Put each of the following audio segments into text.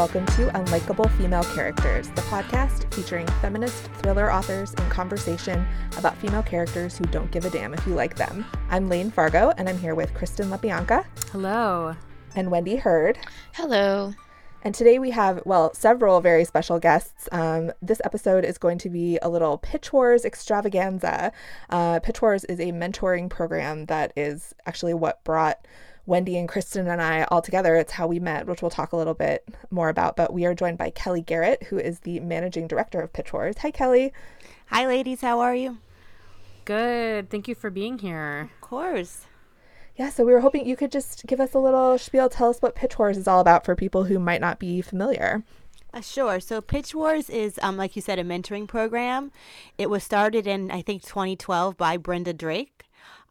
Hello, and welcome to Unlikable Female Characters, the podcast featuring feminist thriller authors in conversation about female characters who don't give a damn if you like them. I'm Layne Fargo, and I'm here with Kristen Lepionka. Hello. And Wendy Heard. Hello. And today we have, well, several very special guests. Um, this episode is going to be a little Pitch Wars extravaganza. Uh, Pitch Wars is a mentoring program that is actually what brought Wendy and Kristen and I all together. It's how we met, which we'll talk a little bit more about. But we are joined by Kellye Garrett, who is the managing director of Pitch Wars. Hi, Kellye. Hi, ladies. How are you? Good. Thank you for being here. Of course. Yeah, so we were hoping you could just give us a little spiel, tell us what Pitch Wars is all about for people who might not be familiar. Uh, sure. So Pitch Wars is, um, like you said, a mentoring program. It was started in, I think, 2012 by Brenda Drake.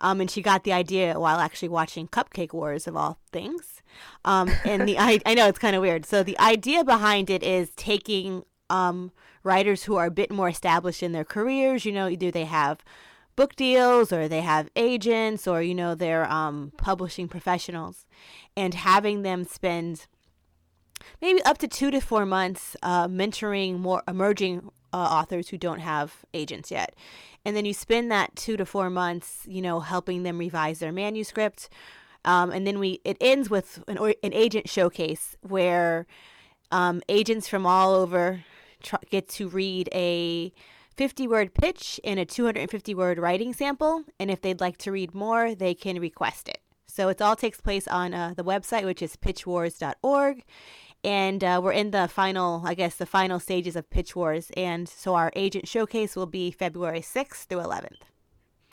Um, and she got the idea while actually watching Cupcake Wars of all things. Um, and the I, I know it's kind of weird. So the idea behind it is taking um, writers who are a bit more established in their careers. You know, either they have book deals or they have agents or you know they're um, publishing professionals and having them spend maybe up to two to four months uh, mentoring more emerging uh, authors who don't have agents yet and then you spend that two to four months you know helping them revise their manuscript um, and then we it ends with an, an agent showcase where um, agents from all over tr- get to read a 50 word pitch and a 250 word writing sample. And if they'd like to read more, they can request it. So it all takes place on uh, the website, which is pitchwars.org. And uh, we're in the final, I guess, the final stages of Pitch Wars. And so our agent showcase will be February 6th through 11th.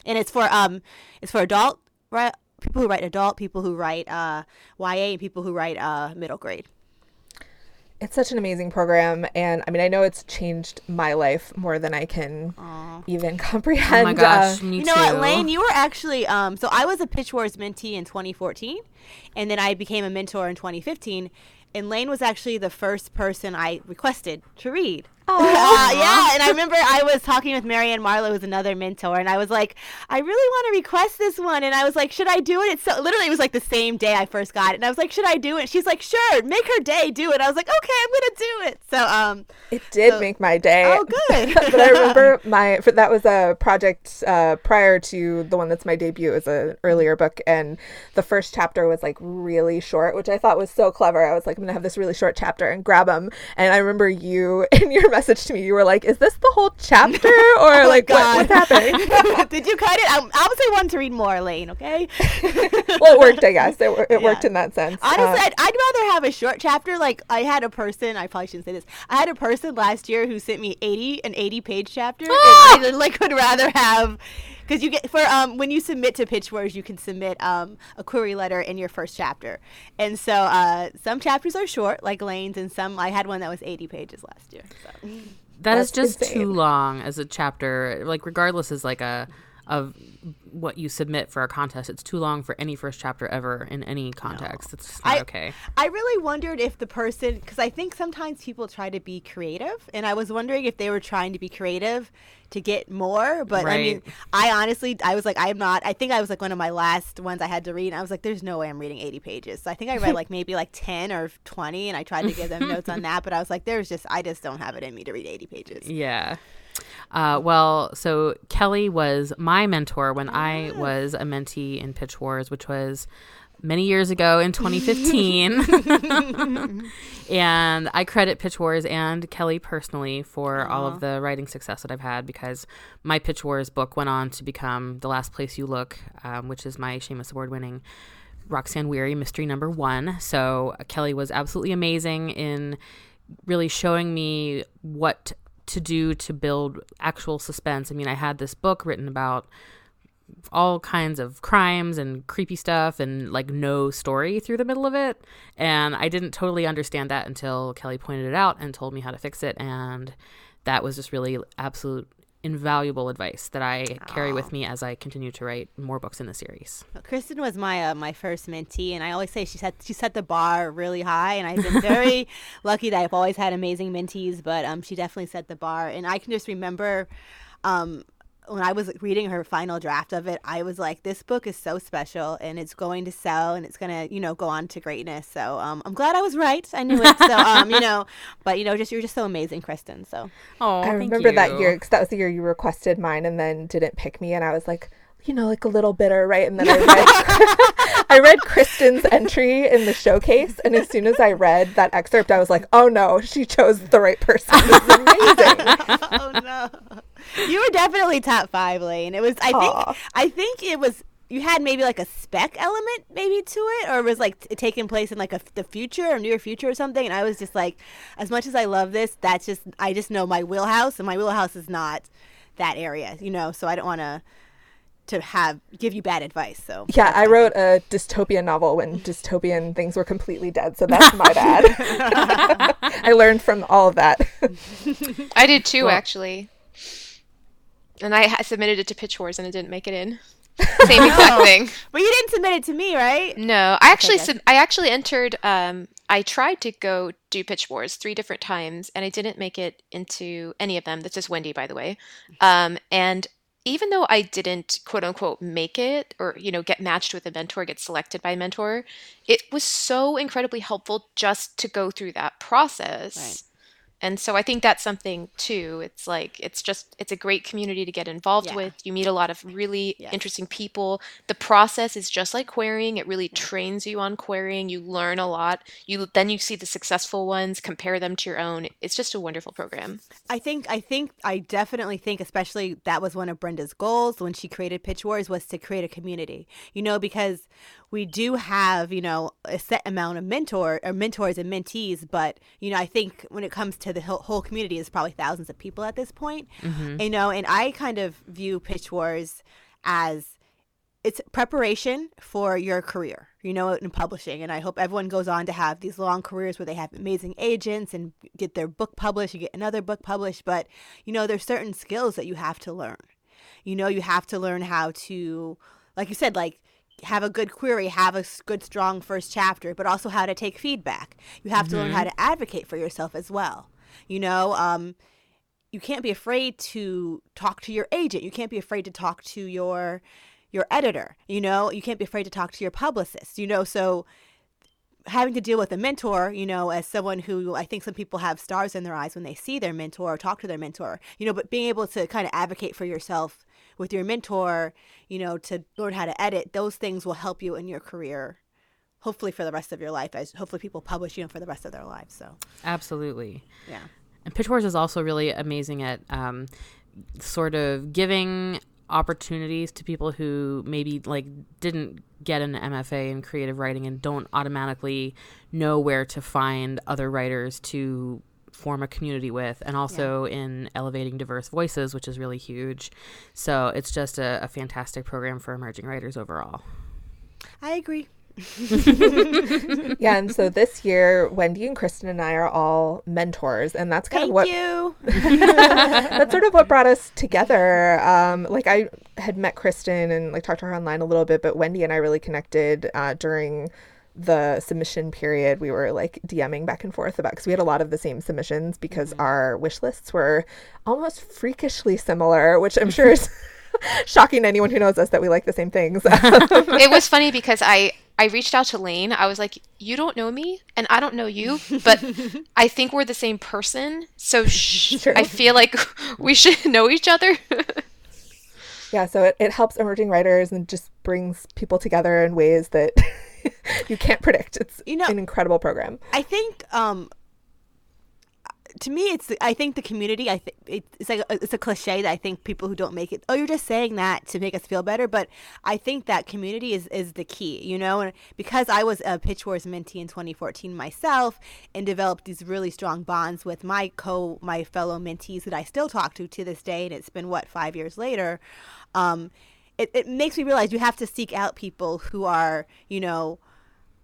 And it's for um, it's for adult, right? People who write adult, people who write uh, YA, and people who write uh, middle grade it's such an amazing program and i mean i know it's changed my life more than i can Aww. even comprehend oh my gosh uh, me you know what layne you were actually um so i was a pitch wars mentee in 2014 and then i became a mentor in 2015 and layne was actually the first person i requested to read uh, yeah, and I remember I was talking with Marianne Marlowe, who's another mentor, and I was like, I really want to request this one, and I was like, should I do it? It's so literally it was like the same day I first got it, and I was like, should I do it? She's like, sure, make her day, do it. I was like, okay, I'm gonna do it. So um, it did so, make my day. Oh, good. but I remember my for, that was a project uh, prior to the one that's my debut. It was an earlier book, and the first chapter was like really short, which I thought was so clever. I was like, I'm gonna have this really short chapter and grab them, and I remember you in your message to me. You were like, "Is this the whole chapter, or oh like what, what's happening?" Did you cut it? I obviously want to read more, Layne. Okay. well, it worked, I guess. It, it yeah. worked in that sense. Honestly, uh, I'd, I'd, rather have a short chapter. Like I had a person. I probably shouldn't say this. I had a person last year who sent me eighty an eighty page chapter. Ah! I like would rather have because you get for um when you submit to Pitch Wars, you can submit um a query letter in your first chapter, and so uh some chapters are short, like Layne's, and some I had one that was eighty pages last year. So. That That's is just insane. too long as a chapter. Like regardless is like a of what you submit for a contest. It's too long for any first chapter ever in any context. No. It's not I, okay. I really wondered if the person, because I think sometimes people try to be creative, and I was wondering if they were trying to be creative to get more. But right. I mean, I honestly, I was like, I'm not. I think I was like one of my last ones I had to read. And I was like, there's no way I'm reading 80 pages. So I think I read like maybe like 10 or 20, and I tried to give them notes on that. But I was like, there's just, I just don't have it in me to read 80 pages. Yeah. Uh, well, so Kellye was my mentor when I was a mentee in Pitch Wars, which was many years ago in 2015. and I credit Pitch Wars and Kellye personally for Aww. all of the writing success that I've had because my Pitch Wars book went on to become The Last Place You Look, um, which is my Shamus Award winning Roxane Weary mystery number one. So Kellye was absolutely amazing in really showing me what to do to build actual suspense. I mean, I had this book written about all kinds of crimes and creepy stuff and like no story through the middle of it. And I didn't totally understand that until Kellye pointed it out and told me how to fix it. And that was just really absolute invaluable advice that I Aww. carry with me as I continue to write more books in the series. Well, Kristen was my uh, my first mentee, and I always say she set she set the bar really high, and I've been very lucky that I've always had amazing mentees. But um, she definitely set the bar, and I can just remember, um, when I was reading her final draft of it, I was like, this book is so special and it's going to sell and it's going to, you know, go on to greatness. So um, I'm glad I was right. I knew it. So, um, you know, but, you know, just you're just so amazing, Kristen. So, oh, I remember that year because that was the year you requested mine and then didn't pick me. And I was like, you know, like a little bitter, right? And then I read, I read Kristen's entry in the showcase, and as soon as I read that excerpt, I was like, oh no, she chose the right person. This is amazing. oh no, you were definitely top five, Layne. It was, I Aw. think, I think it was. You had maybe like a spec element maybe to it, or it was like t- taking place in like a, the future or near future or something. And I was just like, as much as I love this, that's just I just know my wheelhouse, and my wheelhouse is not that area, you know. So I don't want to to have give you bad advice. So Yeah, I wrote a dystopian novel when dystopian things were completely dead, so that's my bad. I learned from all of that. I did too, actually. And I ha- submitted it to Pitch Wars and it didn't make it in. Same exact thing. But you didn't submit it to me, right? No, I actually sub- I actually entered. Um, I tried to go do Pitch Wars three different times, and I didn't make it into any of them. This is Wendy, by the way. Um, and even though I didn't quote unquote make it, or you know, get matched with a mentor, get selected by a mentor, it was so incredibly helpful just to go through that process. Right. And so I think that's something too. It's like it's just it's a great community to get involved Yeah. with. You meet a lot of really Yes. interesting people. The process is just like querying. It really trains you on querying. You learn a lot. You then you see the successful ones, compare them to your own. It's just a wonderful program. I think I think I definitely think especially that was one of Brenda's goals when she created Pitch Wars was to create a community. You know, because we do have, you know, a set amount of mentor or mentors and mentees, but you know, I think when it comes to the whole community is probably thousands of people at this point. Mm-hmm. You know, and I kind of view Pitch Wars as it's preparation for your career, you know, in publishing. And I hope everyone goes on to have these long careers where they have amazing agents and get their book published, you get another book published. But, you know, there's certain skills that you have to learn. You know, you have to learn how to, like you said, like, have a good query, have a good, strong first chapter, but also how to take feedback. You have to learn how to advocate for yourself as well. You know, um, you can't be afraid to talk to your agent. You can't be afraid to talk to your your editor. You know, you can't be afraid to talk to your publicist. You know, so having to deal with a mentor, you know, as someone who I think some people have stars in their eyes when they see their mentor or talk to their mentor, you know, but being able to kind of advocate for yourself with your mentor, you know, to learn how to edit, those things will help you in your career. Hopefully for the rest of your life, as hopefully people publish you know for the rest of their lives. So Absolutely. yeah, And Pitch Wars is also really amazing at um, sort of giving opportunities to people who maybe like didn't get an MFA in creative writing and don't automatically know where to find other writers to form a community with and also in elevating diverse voices which is really huge so it's just a, a fantastic program for emerging writers overall I agree. Yeah, and so this year, Wendy and Kristen and I are all mentors, and that's kind Thank of what Thank you. that's sort of what brought us together. Um, like I had met Kristen and like talked to her online a little bit, but Wendy and I really connected uh, during the submission period. We were like DMing back and forth about because we had a lot of the same submissions because mm-hmm. our wish lists were almost freakishly similar, which I'm sure is shocking to anyone who knows us that we like the same things. it was funny because I I reached out to Lane. I was like, "You don't know me, and I don't know you, but I think we're the same person. So sh-. I feel like we should know each other." yeah, so it, it helps emerging writers and just brings people together in ways that you can't predict. It's You know- an incredible program. I think um to me it's I think the community I think it's like a, it's a cliche that I think people who don't make it oh you're just saying that to make us feel better but I think that community is is the key you know and because I was a Pitch Wars mentee in 2014 myself and developed these really strong bonds with my co my fellow mentees that I still talk to to this day and it's been what 5 years later um it, it makes me realize you have to seek out people who are you know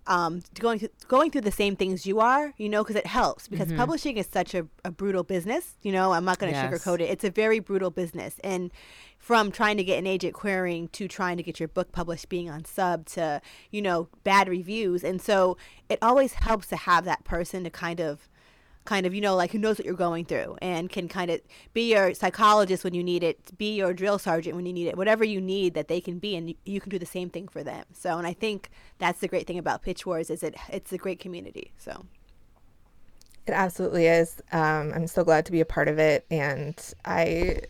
um, going through, going through the same things you are, you know, because it helps. Because publishing is such a, a brutal business. You know, I'm not going to Yes. sugarcoat it. It's a very brutal business, and from trying to get an agent querying to trying to get your book published, being on sub to you know bad reviews, and so it always helps to have that person to kind of kind of you know like who knows what you're going through and can kind of be your psychologist when you need it be your drill sergeant when you need it whatever you need that they can be and you can do the same thing for them. So and i think that's the great thing about pitch wars is it it's a great community so. It absolutely is. Um, i'm so glad to be a part of it and i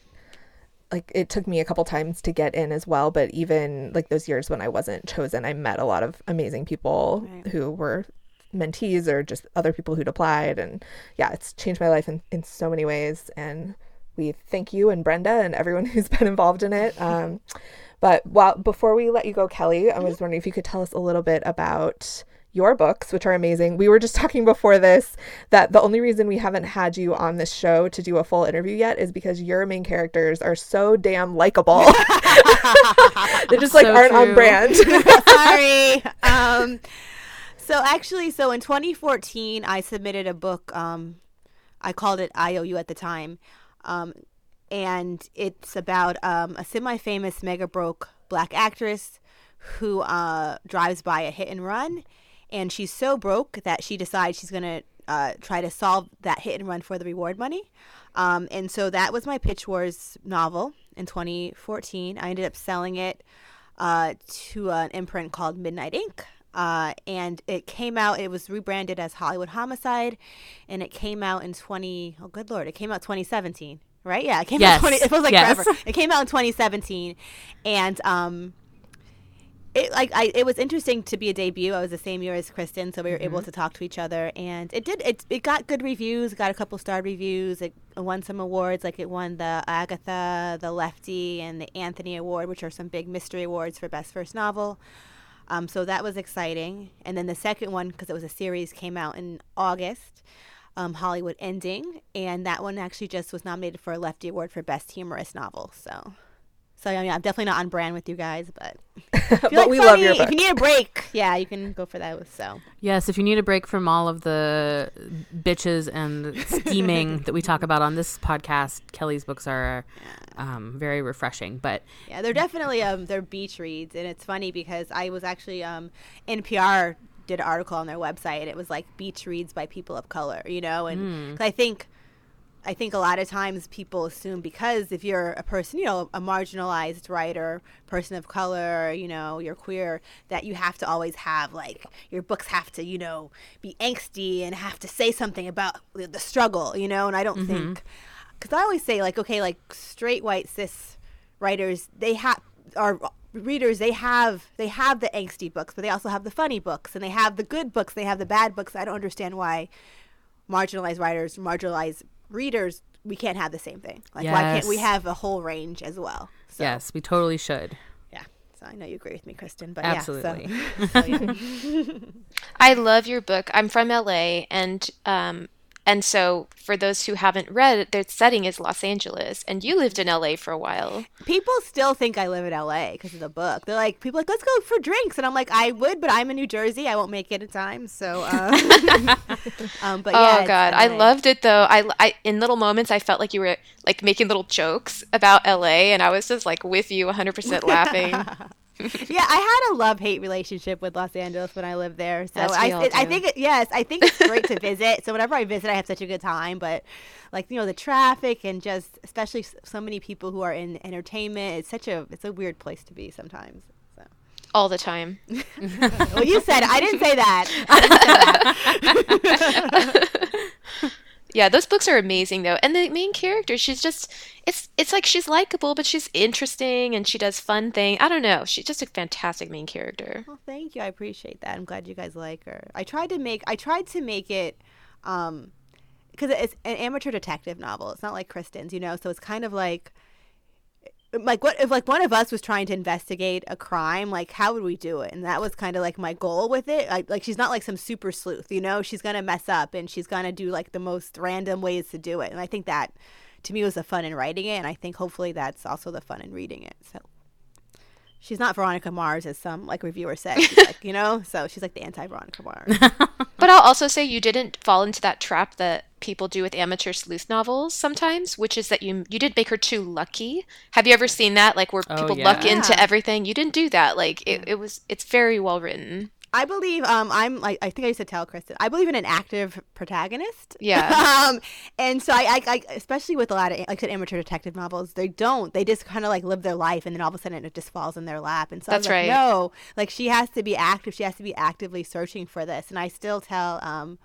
like it took me a couple times to get in as well but even like those years when i wasn't chosen i met a lot of amazing people right. who were mentees or just other people who'd applied and yeah it's changed my life in, in so many ways and we thank you and brenda and everyone who's been involved in it um, but while before we let you go kellye i was wondering if you could tell us a little bit about your books, which are amazing. We were just talking before this that the only reason we haven't had you on this show to do a full interview yet is because your main characters are so damn likable. they just like so aren't true. on brand. Sorry. Um, so actually, so in 2014, I submitted a book. Um, I called it IOU at the time. Um, and it's about um, a semi-famous mega broke black actress who uh, drives by a hit and run and she's so broke that she decides she's going to uh, try to solve that hit and run for the reward money. Um, and so that was my Pitch Wars novel in 2014. I ended up selling it uh, to an imprint called Midnight Ink. Uh, and it came out, it was rebranded as Hollywood Homicide, and it came out in 20, oh, good lord, it came out 2017, right? Yeah, it came yes. out 20, it feels like yes. forever. It came out in 2017. And, um, it like I it was interesting to be a debut. I was the same year as Kristen, so we were mm-hmm. able to talk to each other, and it did it it got good reviews. Got a couple star reviews. It won some awards, like it won the Agatha, the Lefty, and the Anthony Award, which are some big mystery awards for best first novel. Um, so that was exciting. And then the second one, because it was a series, came out in August. Um, Hollywood Ending, and that one actually just was nominated for a Lefty Award for Best Humorous Novel. So so I mean, I'm definitely not on brand with you guys, but but like we funny, love your book. If you need a break, yeah, you can go for that. So yes, if you need a break from all of the bitches and scheming that we talk about on this podcast, Kellye's books are um, very refreshing. But yeah, they're definitely um, they're beach reads, and it's funny because I was actually um, NPR did an article on their website, and it was like beach reads by people of color, you know, and mm. I think I think a lot of times people assume because if you're a person, you know, a marginalized writer, person of color, you know, you're queer, that you have to always have like your books have to, you know, be angsty and have to say something about the struggle, you know. And I don't mm-hmm. think because I always say like, okay, like straight white cis writers, they have are readers they have they have the angsty books but they also have the funny books and they have the good books they have the bad books i don't understand why marginalized writers marginalized readers we can't have the same thing. Like yes. why can't we have a whole range as well? So, yes, we totally should. Yeah. So I know you agree with me, Kristen, but absolutely. Yeah, so, so yeah. I love your book. I'm from LA, and um, and so, for those who haven't read their setting is Los Angeles, and you lived in LA for a while. People still think I live in LA because of the book. They're like, people like, let's go for drinks, and I'm like, I would, but I'm in New Jersey. I won't make it in time. So, uh, um, but yeah, oh god, I loved it though. I, I in little moments, I felt like you were like making little jokes about LA, and I was just like with you, 100 percent laughing. yeah, I had a love hate relationship with Los Angeles when I lived there. So I, I think it, yes, I think it's great to visit. So whenever I visit, I have such a good time. But like you know, the traffic and just especially so many people who are in entertainment, it's such a it's a weird place to be sometimes. So. All the time. well, you said. I didn't say that. I didn't say that. Yeah, those books are amazing though. And the main character, she's just it's it's like she's likable, but she's interesting and she does fun things. I don't know. She's just a fantastic main character. Well, thank you. I appreciate that. I'm glad you guys like her. I tried to make I tried to make it um because it's an amateur detective novel. It's not like Kristen's, you know. So it's kind of like like what if like one of us was trying to investigate a crime like how would we do it? And that was kind of like my goal with it. Like, like she's not like some super sleuth you know? She's gonna mess up and she's gonna do like the most random ways to do it. And i think that to me was the fun in writing it. And i think hopefully that's also the fun in reading it. So she's not Veronica Mars as some like reviewer said. like, you know, so she's like the anti Veronica Mars. but I'll also say you didn't fall into that trap that people do with amateur sleuth novels sometimes, which is that you you did make her too lucky. Have you ever seen that? Like where oh, people yeah. luck into everything. You didn't do that. Like it, it was it's very well written. I believe um I'm like I think I used to tell Kristen I believe in an active protagonist. Yeah. um, and so I, I, I especially with a lot of like I said amateur detective novels they don't they just kind of like live their life and then all of a sudden it just falls in their lap and so I was That's like, right. no like she has to be active she has to be actively searching for this and I still tell um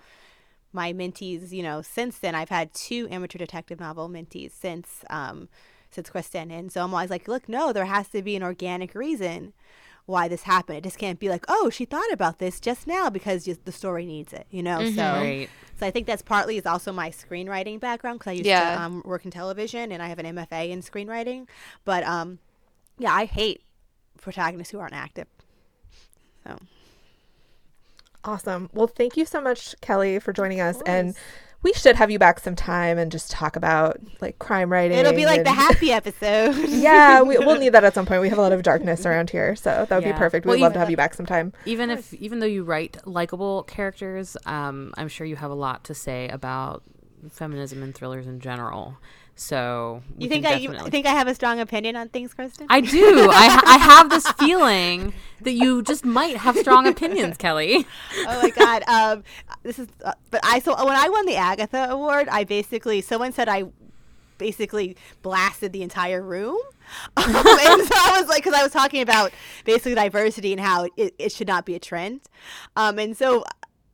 my mentees you know since then I've had two amateur detective novel mentees since um since Kristen and so I'm always like look no there has to be an organic reason why this happened. It just can't be like, oh, she thought about this just now because just the story needs it, you know. So, Right. so I think that's partly is also my screenwriting background because I used Yeah. to um, work in television and I have an MFA in screenwriting. But um, yeah, I hate protagonists who aren't active. So Awesome. Well, thank you so much, Kellye, for joining us. And we should have you back sometime and just talk about like crime writing. it'll be like the happy episode. yeah, we, we'll need that at some point. We have a lot of darkness around here, so that would Yeah. be perfect. We'd love even- to have you back sometime. even if even though you write likable characters um, i'm sure you have a lot to say about feminism and thrillers in general so you think I you think I have a strong opinion on things, Kristen? I do. I, I have this feeling that you just might have strong opinions, Kellye. oh my god um this is uh, but i so when i won the agatha award i basically someone said i basically blasted the entire room um, and so i was like because i was talking about basically diversity and how it, it should not be a trend um and so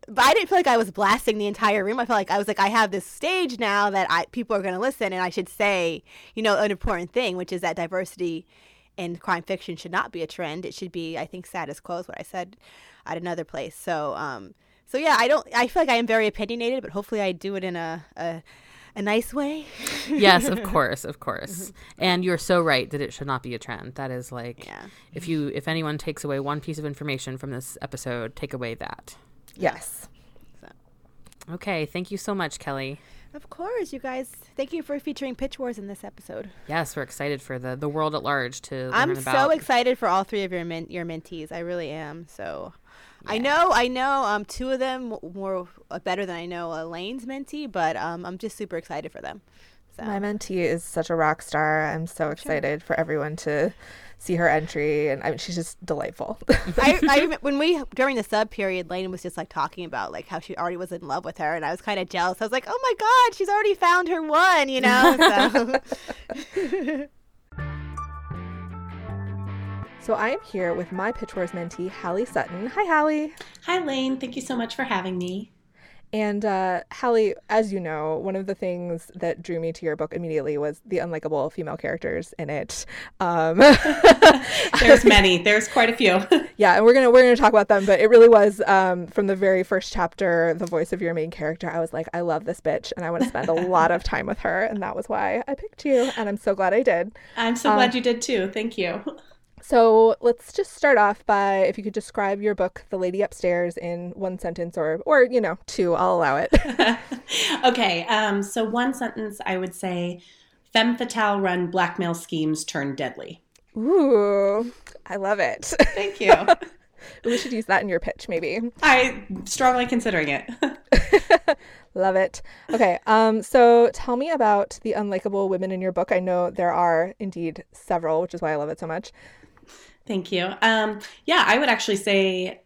but I didn't feel like I was blasting the entire room. I felt like I was like, I have this stage now that I people are going to listen, and I should say, you know, an important thing, which is that diversity in crime fiction should not be a trend. It should be, I think, status quo is what I said at another place. So, um, so yeah, I don't. I feel like I am very opinionated, but hopefully, I do it in a a, a nice way. yes, of course, of course. And you're so right that it should not be a trend. That is like Yeah. if you if anyone takes away one piece of information from this episode, take away that. Yes. Okay, thank you so much, Kellye. Of course, you guys. Thank you for featuring Pitch Wars in this episode. Yes, we're excited for the the world at large to I'm about. so excited for all three of your men- your mentees. I really am. So, I know, I know. Um, two of them w- more uh, better than I know Elaine's mentee, but um, I'm just super excited for them. So. My mentee is such a rock star. I'm so excited for everyone to see her entry, and I mean, she's just delightful. I, I rem- when we during the sub period, Layne was just like talking about like how she already was in love with her, and I was kind of jealous. I was like, oh my god, she's already found her one, you know. So. so I am here with my Pitch Wars mentee, Halley Sutton. Hi, Halley. Hi, Layne. Thank you so much for having me. And uh, Halley, as you know, one of the things that drew me to your book immediately was the unlikable female characters in it. Um, There's many. There's quite a few. yeah, and we're gonna we're gonna talk about them. But it really was um, from the very first chapter, the voice of your main character. I was like, I love this bitch, and I want to spend a lot of time with her, and that was why I picked you. And I'm so glad I did. I'm so glad you did too. Thank you. So let's just start off by if you could describe your book, The Lady Upstairs, in one sentence or or you know two. I'll allow it. okay. Um, so, one sentence I would say femme fatale run blackmail schemes turn deadly. Ooh, I love it. Thank you. we should use that in your pitch, maybe. I'm strongly considering it. Love it. Okay, um, so tell me about the unlikable women in your book. I know there are indeed several, which is why I love it so much. Thank you. Um, yeah, I would actually say,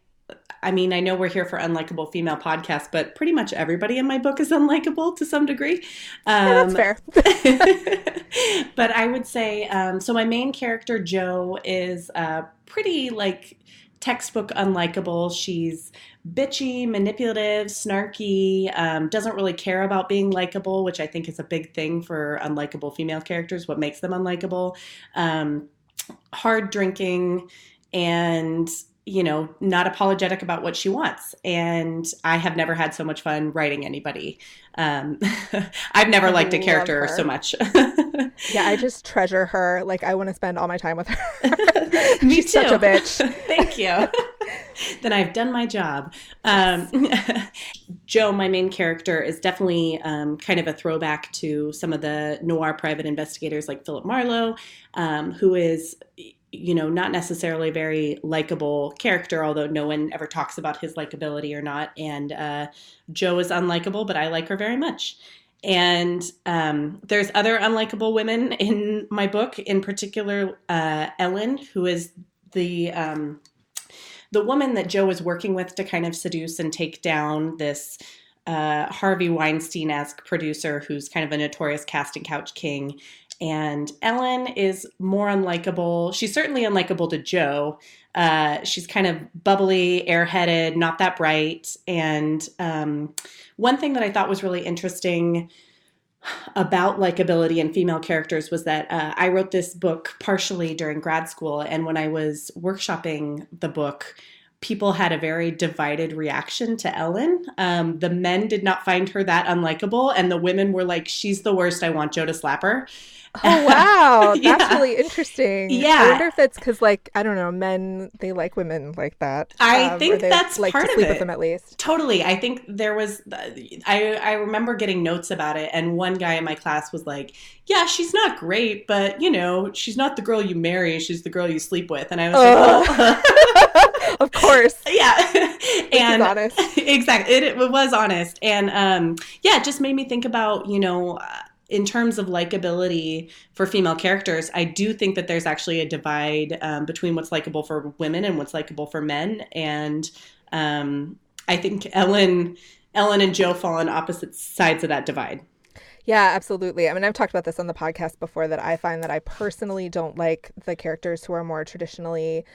I mean, I know we're here for unlikable female podcasts, but pretty much everybody in my book is unlikable to some degree. Um, Yeah, that's fair. but I would say, um, so my main character, Joe, is uh, pretty like textbook unlikable. She's bitchy, manipulative, snarky, um, doesn't really care about being likable, which I think is a big thing for unlikable female characters, what makes them unlikable. Um, hard drinking and you know not apologetic about what she wants and i have never had so much fun writing anybody um, i've never I liked a character her. so much Yeah, I just treasure her. Like I want to spend all my time with her. Me She's such a too. bitch. Thank you. then I've done my job. Um, Joe, my main character, is definitely um, kind of a throwback to some of the noir private investigators like Philip Marlowe, um, who is, you know, not necessarily very likable character, although no one ever talks about his likability or not. And uh, Joe is unlikable, but I like her very much. And um, there's other unlikable women in my book, in particular, uh, Ellen, who is the um, the woman that Joe is working with to kind of seduce and take down this uh, Harvey Weinstein esque producer who's kind of a notorious casting couch king. And Ellen is more unlikable. She's certainly unlikable to Joe. Uh, she's kind of bubbly, airheaded, not that bright. And um, one thing that I thought was really interesting about likability and female characters was that uh, I wrote this book partially during grad school. And when I was workshopping the book, people had a very divided reaction to Ellen. Um, the men did not find her that unlikable, and the women were like, "She's the worst. I want Joe to slap her." Oh wow, that's really interesting. Yeah. I wonder if it's because like I don't know, men they like women like that. I or think that's like part to of sleep it. with them at least. Totally. I think there was I I remember getting notes about it and one guy in my class was like, "Yeah, she's not great, but you know, she's not the girl you marry, she's the girl you sleep with." And I was like, "Oh." of course, yeah. and honest. exactly. It, it was honest. And um yeah, it just made me think about, you know, uh, in terms of likability for female characters, I do think that there's actually a divide um, between what's likable for women and what's likable for men. And um, I think Ellen, Ellen and Joe fall on opposite sides of that divide. Yeah, absolutely. I mean, I've talked about this on the podcast before that I find that I personally don't like the characters who are more traditionally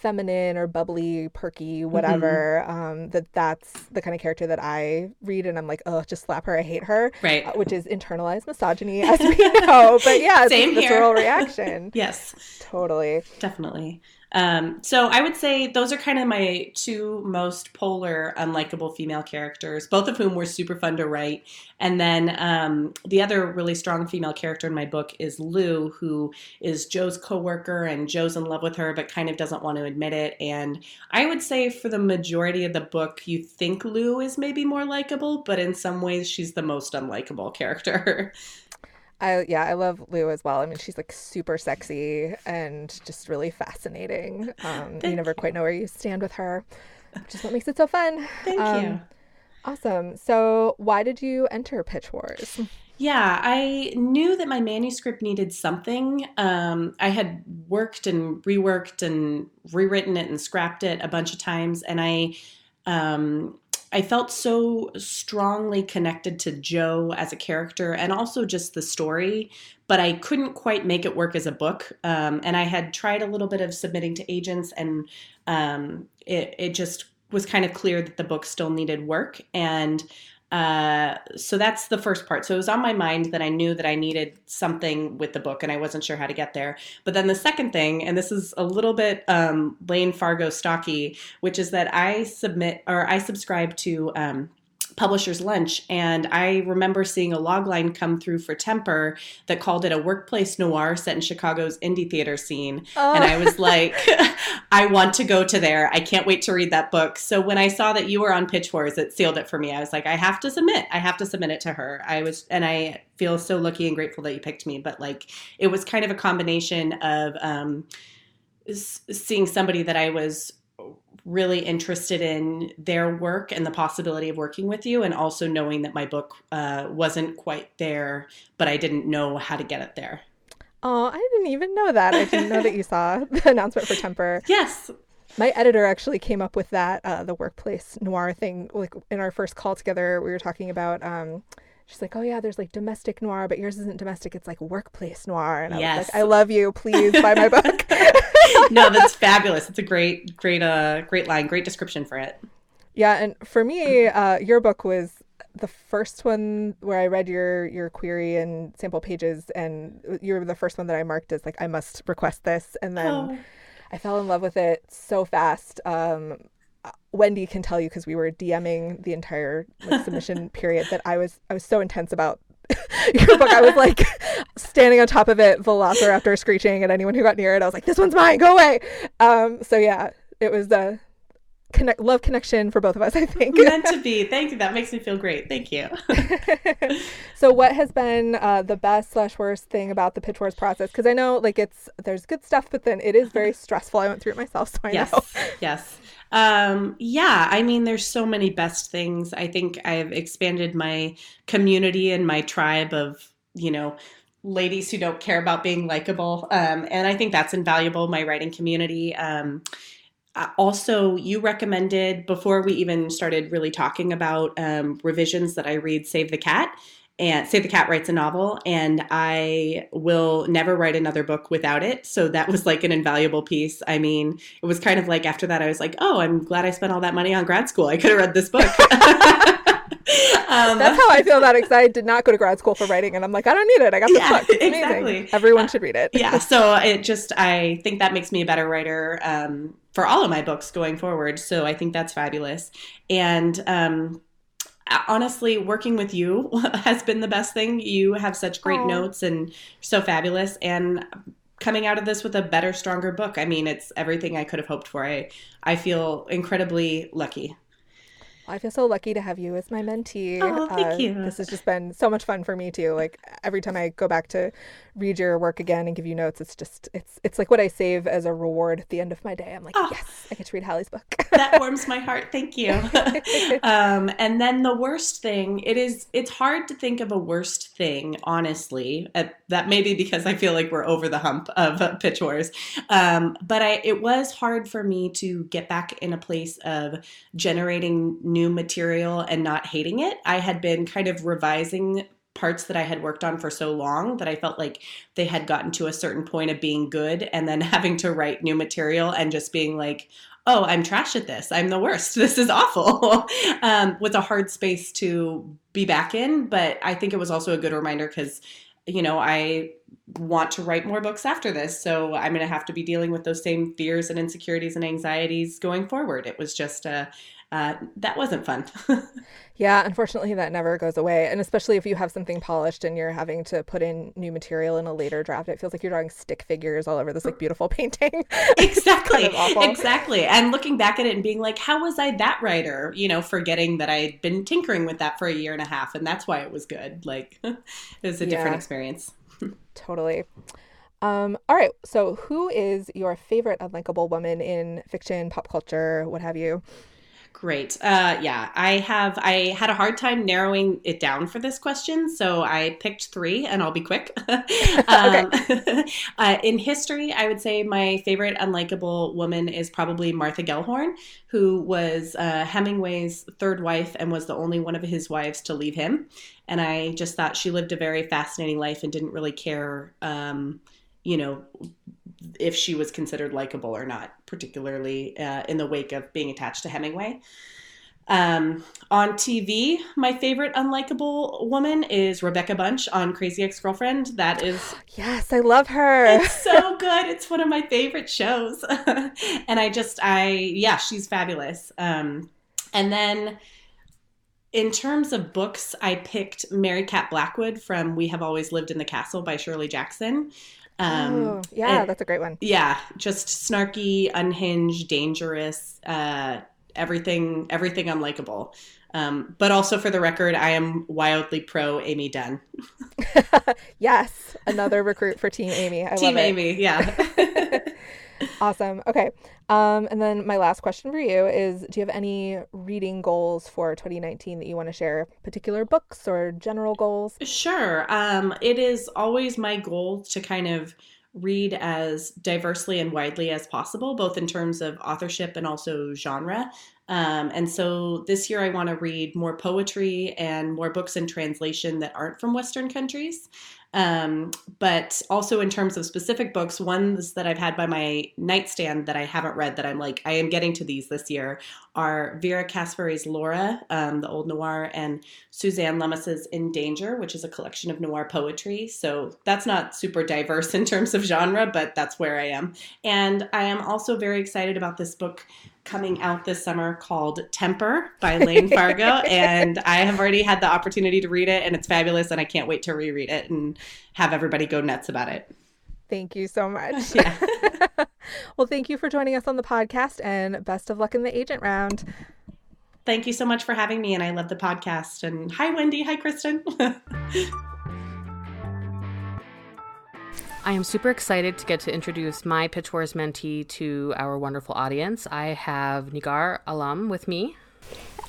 feminine or bubbly, perky, whatever. Um, that that's the kind of character that I read, and I'm like, oh, just slap her. I hate her, Right. uh, which is internalized misogyny, as we know. But yeah, it's Same the here. visceral reaction. Yes. Totally. Definitely. Um, so I would say those are kind of my two most polar, unlikable female characters, both of whom were super fun to write. And then um, the other really strong female character in my book is Lou, who is Joe's coworker, and Joe's in love with her, but kind of doesn't want to admit it. And I would say for the majority of the book, you think Lou is maybe more likable, but in some ways, she's the most unlikable character. I yeah, I love Lou as well. I mean, she's like super sexy and just really fascinating. Um, you never quite know where you stand with her, which is what makes it so fun. Thank Um, you. Awesome. So, why did you enter Pitch Wars? Yeah, I knew that my manuscript needed something. Um, I had worked and reworked and rewritten it and scrapped it a bunch of times, and I, um, I felt so strongly connected to Joe as a character and also just the story, but I couldn't quite make it work as a book. Um, and I had tried a little bit of submitting to agents, and um, it it just was kind of clear that the book still needed work and. Uh, so that's the first part. So it was on my mind that I knew that I needed something with the book and I wasn't sure how to get there. But then the second thing, and this is a little bit um, Layne Fargo stocky, which is that I submit or I subscribe to um, Publisher's Lunch, and I remember seeing a log line come through for Temper that called it a workplace noir set in Chicago's indie theater scene. And I was like, I want to go to there. I can't wait to read that book. So when I saw that you were on Pitch Wars, it sealed it for me. I was like, I have to submit. I have to submit it to her. I was, and I feel so lucky and grateful that you picked me. But like, it was kind of a combination of um, seeing somebody that I was really interested in their work and the possibility of working with you, and also knowing that my book uh, wasn't quite there, but I didn't know how to get it there. Oh, I didn't even know that. I didn't know that you saw the announcement for Temper. Yes. My editor actually came up with that, uh, the workplace noir thing. Like in our first call together, we were talking about. Um, she's like, "Oh yeah, there's like domestic noir, but yours isn't domestic. It's like workplace noir." And I was like, "I love you. Please buy my book." no, that's fabulous. It's a great, great, uh, great line, great description for it. Yeah, and for me, uh, your book was the first one where I read your your query and sample pages, and you were the first one that I marked as like I must request this, and then Oh. I fell in love with it so fast. Um, Wendy can tell you because we were DMing the entire like, submission period that I was I was so intense about your book. I was like standing on top of it, Velociraptor screeching at anyone who got near it. I was like, "This one's mine, go away!" Um, so yeah, it was a connect love connection for both of us. I think. Meant to be. Thank you. That makes me feel great. Thank you. so what has been uh, the best slash worst thing about the pitch wars process because i know like it's there's good stuff but then it is very stressful i went through it myself so i yes. know Yes. Um, yeah. I mean, there's so many best things. I think I've expanded my community and my tribe of, you know, ladies who don't care about being likable. Um, and I think that's invaluable, my writing community. Um, uh, also, you recommended before we even started really talking about um, revisions that I read Save the Cat and Save the Cat writes a novel, and I will never write another book without it. So that was like an invaluable piece. I mean, it was kind of like after that, I was like, oh, I'm glad I spent all that money on grad school. I could have read this book. Um, That's how I feel about it because I did not go to grad school for writing, and I'm like, I don't need it. I got this yeah, book. It's exactly. amazing. Everyone uh, should read it. yeah. So it just, I think that makes me a better writer um, for all of my books going forward. So I think that's fabulous. And um, honestly, working with you has been the best thing. You have such great Aww. notes and so fabulous. And coming out of this with a better, stronger book. I mean, it's everything I could have hoped for. I I feel incredibly lucky. I feel so lucky to have you as my mentee. Oh, thank uh, you. This has just been so much fun for me too. Like every time I go back to read your work again and give you notes, it's just it's it's like what I save as a reward at the end of my day. I'm like, oh, yes, I get to read Halley's book. that warms my heart. Thank you. um, and then the worst thing, it is it's hard to think of a worst thing, honestly. Uh, that may be because I feel like we're over the hump of uh, pitch wars. Um, but I it was hard for me to get back in a place of generating new new material and not hating it. I had been kind of revising parts that I had worked on for so long that I felt like they had gotten to a certain point of being good and then having to write new material and just being like, oh, I'm trash at this. I'm the worst. This is awful. um, was a hard space to be back in. But I think it was also a good reminder because, you know, I want to write more books after this. So I'm going to have to be dealing with those same fears and insecurities and anxieties going forward. It was just a, uh, that wasn't fun. yeah, unfortunately, that never goes away. And especially if you have something polished and you're having to put in new material in a later draft, it feels like you're drawing stick figures all over this like beautiful painting. exactly. kind of exactly. And looking back at it and being like, how was I that writer? You know, forgetting that I'd been tinkering with that for a year and a half. And that's why it was good. Like, it was a different experience. totally. Um, all right. So, who is your favorite unlikable woman in fiction, pop culture, what have you? Great. Uh, yeah, I have. I had a hard time narrowing it down for this question, so I picked three, and I'll be quick. um, uh, in history, I would say my favorite unlikable woman is probably Martha Gellhorn, who was uh, Hemingway's third wife and was the only one of his wives to leave him. And I just thought she lived a very fascinating life and didn't really care. Um, you know, if she was considered likable or not, particularly uh, in the wake of being attached to Hemingway. Um, on TV, my favorite unlikable woman is Rebecca Bunch on Crazy Ex Girlfriend. That is. Yes, I love her. It's so good. It's one of my favorite shows. and I just, I, yeah, she's fabulous. Um, and then in terms of books, I picked Merricat Blackwood from We Have Always Lived in the Castle by Shirley Jackson. Um, oh, yeah, and, that's a great one. Yeah, just snarky, unhinged, dangerous, uh, everything, everything unlikable. Um, but also for the record, I am wildly pro Amy Dunne. yes, another recruit for Team Amy. I Team love it. Amy, yeah. awesome. Okay. Um, and then my last question for you is Do you have any reading goals for 2019 that you want to share? Particular books or general goals? Sure. Um, it is always my goal to kind of read as diversely and widely as possible, both in terms of authorship and also genre. Um, and so this year I want to read more poetry and more books in translation that aren't from Western countries. Um, but also in terms of specific books, ones that I've had by my nightstand that I haven't read that I'm like, I am getting to these this year are Vera Caspary's Laura, um, the old noir, and Suzanne Lummis's In Danger, which is a collection of noir poetry. So that's not super diverse in terms of genre, but that's where I am. And I am also very excited about this book coming out this summer called Temper by Layne Fargo. and I have already had the opportunity to read it, and it's fabulous. And I can't wait to reread it and have everybody go nuts about it. Thank you so much. Yeah. Well, thank you for joining us on the podcast, and best of luck in the agent round. Thank you so much for having me, and I love the podcast. And hi, Wendy. Hi, Kristen. I am super excited to get to introduce my Pitch Wars mentee to our wonderful audience. I have Nigar Alam with me.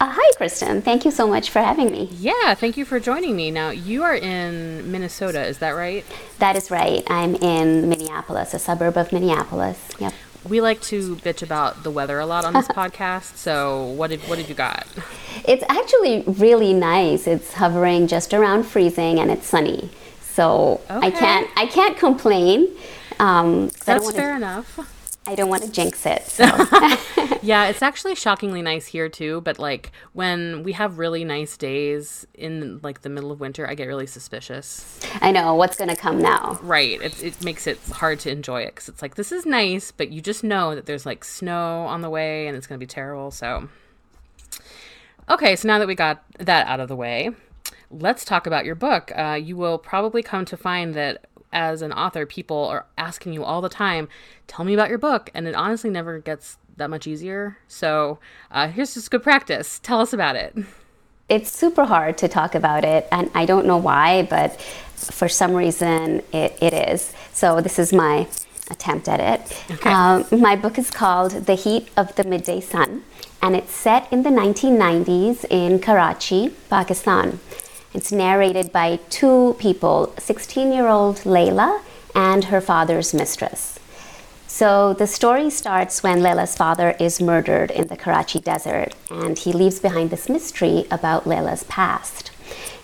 Uh, hi, Kristen. Thank you so much for having me. Yeah, thank you for joining me. Now, you are in Minnesota, is that right? That is right. I'm in Minneapolis, a suburb of Minneapolis. Yep. we like to bitch about the weather a lot on this podcast. So what did what did you got? It's actually really nice. It's hovering just around freezing and it's sunny. So I can't I can't complain. Um, 'cause I don't That's fair enough. I don't want to jinx it. So. Yeah, it's actually shockingly nice here too. But like when we have really nice days in like the middle of winter, I get really suspicious. I know what's going to come now. Right. It, it makes it hard to enjoy it because it's like this is nice, but you just know that there's like snow on the way and it's going to be terrible. So, okay, so now that we got that out of the way, let's talk about your book. Uh, you will probably come to find that as an author, people are asking you all the time, "Tell me about your book," and it honestly never gets that much easier. So, uh, here's just good practice. Tell us about it. It's super hard to talk about it, and I don't know why, but for some reason it, it is. So this is my attempt at it. Um, my book is called The Heat of the Midday Sun, and it's set in the 1990s in Karachi, Pakistan. It's narrated by two people 16 year old Layla and her father's mistress. So the story starts when Layla's father is murdered in the Karachi desert, and he leaves behind this mystery about Layla's past.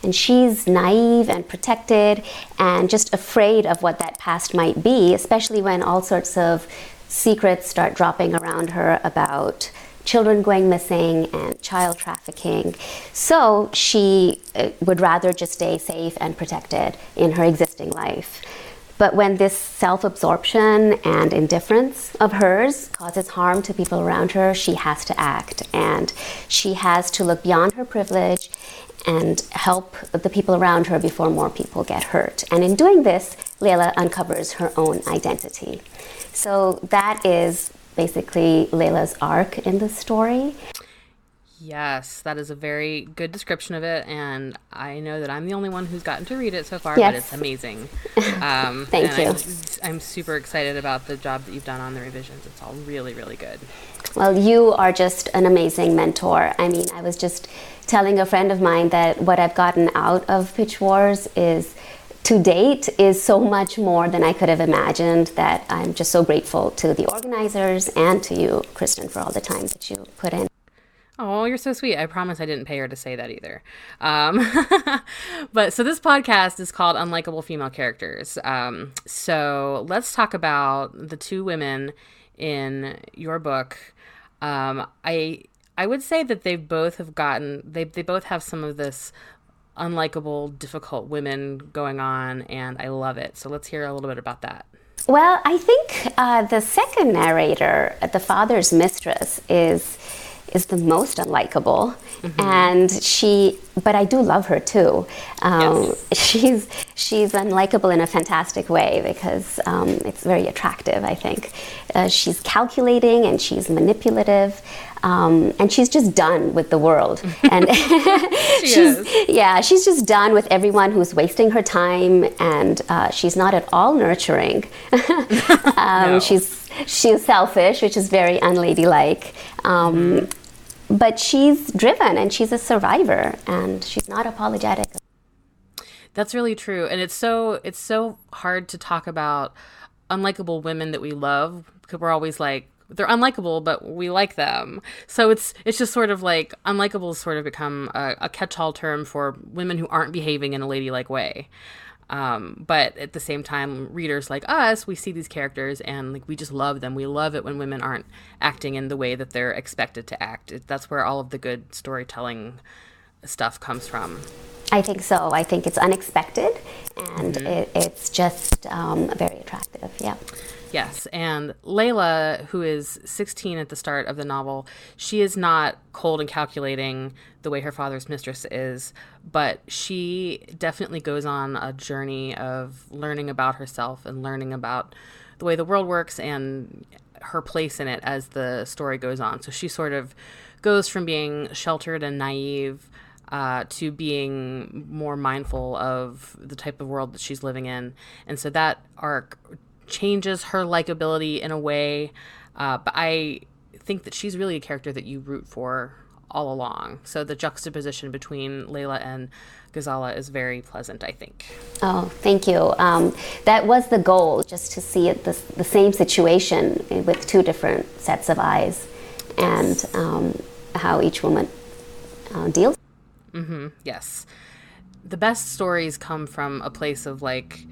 And she's naive and protected and just afraid of what that past might be, especially when all sorts of secrets start dropping around her about children going missing and child trafficking. So she uh, would rather just stay safe and protected in her existing life. But when this self absorption and indifference of hers causes harm to people around her, she has to act. And she has to look beyond her privilege and help the people around her before more people get hurt. And in doing this, Layla uncovers her own identity. So that is basically Layla's arc in the story. Yes, that is a very good description of it, and I know that I'm the only one who's gotten to read it so far, but it's amazing. Um, Thank and you. I'm, I'm super excited about the job that you've done on the revisions. It's all really, really good. Well, you are just an amazing mentor. I mean, I was just telling a friend of mine that what I've gotten out of Pitch Wars is to date is so much more than I could have imagined that I'm just so grateful to the organizers and to you, Kristen, for all the time that you put in. Oh, you're so sweet. I promise I didn't pay her to say that either. Um, but so this podcast is called Unlikable Female Characters. Um, so let's talk about the two women in your book. Um, I I would say that they both have gotten they they both have some of this unlikable, difficult women going on, and I love it. So let's hear a little bit about that. Well, I think uh, the second narrator, the father's mistress, is is the most unlikable, and she. But I do love her too. Um, She's she's unlikable in a fantastic way because um, it's very attractive. I think uh, she's calculating and she's manipulative. Um, and she's just done with the world, and she's is. yeah, she's just done with everyone who's wasting her time, and uh, she's not at all nurturing. um, No. She's she's selfish, which is very unladylike. Um, But she's driven, and she's a survivor, and she's not apologetic. That's really true, and it's so it's so hard to talk about unlikable women that we love because we're always like they're unlikable, but we like them. So it's it's just sort of like unlikable has sort of become a, a catch-all term for women who aren't behaving in a ladylike way. Um, but at the same time, readers like us, we see these characters and like we just love them. We love it when women aren't acting in the way that they're expected to act. It, that's where all of the good storytelling stuff comes from. I think so. I think it's unexpected, and it, it's just um, very attractive. Yeah. Yes, and Layla, who is 16 at the start of the novel, she is not cold and calculating the way her father's mistress is, but she definitely goes on a journey of learning about herself and learning about the way the world works and her place in it as the story goes on. So she sort of goes from being sheltered and naive uh, to being more mindful of the type of world that she's living in. And so that arc changes her likability in a way. Uh, but I think that she's really a character that you root for all along. So the juxtaposition between Layla and Ghazala is very pleasant, I think. Oh, thank you. Um, that was the goal, just to see it the, the same situation with two different sets of eyes and um, how each woman uh, deals. Mm-hmm. Yes. The best stories come from a place of like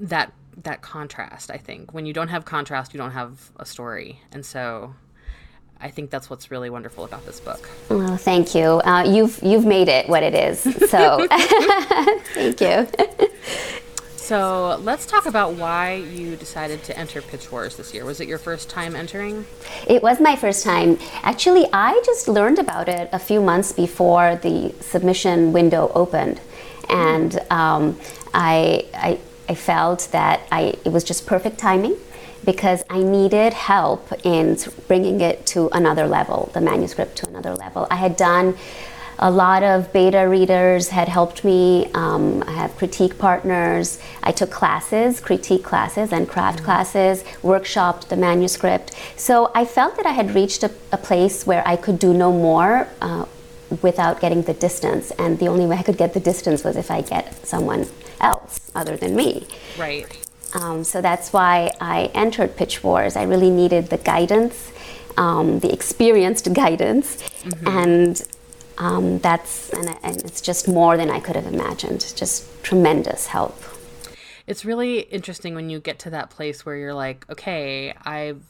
that that contrast, I think. When you don't have contrast, you don't have a story. And so I think that's what's really wonderful about this book. Well, thank you. Uh, you've you've made it what it is. So thank you. So let's talk about why you decided to enter Pitch Wars this year. Was it your first time entering? It was my first time. Actually, I just learned about it a few months before the submission window opened, and um, I, I I felt that I it was just perfect timing because I needed help in bringing it to another level, the manuscript to another level. I had done a lot of beta readers had helped me. Um, I have critique partners. I took classes, critique classes, and craft mm-hmm. classes, workshopped the manuscript. So I felt that I had reached a, a place where I could do no more uh, without getting the distance. And the only way I could get the distance was if I get someone else other than me. Right. Um, so that's why I entered Pitch Wars. I really needed the guidance, um, the experienced guidance, mm-hmm. and um, that's and, and it's just more than I could have imagined. Just tremendous help. It's really interesting when you get to that place where you're like, okay, I've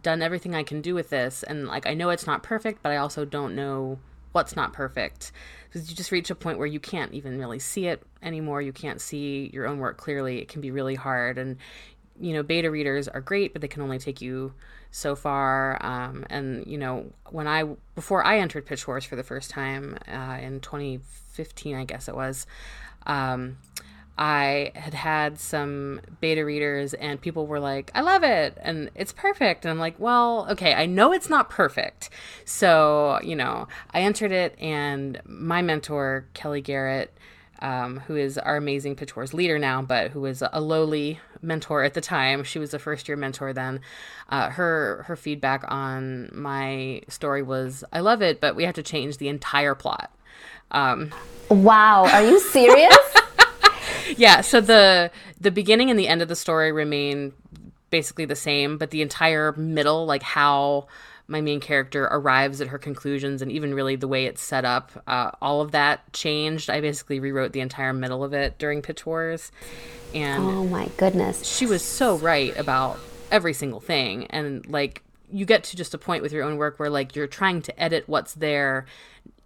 done everything I can do with this, and like I know it's not perfect, but I also don't know what's not perfect because you just reach a point where you can't even really see it anymore. You can't see your own work clearly. It can be really hard. And, you know, beta readers are great, but they can only take you so far. Um, and, you know, when I, before I entered Pitch Wars for the first time uh, in 2015, I guess it was, um, I had had some beta readers and people were like, I love it and it's perfect. And I'm like, well, okay, I know it's not perfect. So, you know, I entered it and my mentor, Kellye Garrett, um, who is our amazing Pitch Wars leader now, but who was a lowly mentor at the time. She was a first year mentor then. Uh, her her feedback on my story was, I love it, but we have to change the entire plot. Um, wow, are you serious? yeah, so the the beginning and the end of the story remain basically the same, but the entire middle, like how my main character arrives at her conclusions and even really the way it's set up, uh, all of that changed. I basically rewrote the entire middle of it during Pitch Wars. And oh my goodness. She was so right about every single thing. And like you get to just a point with your own work where like you're trying to edit what's there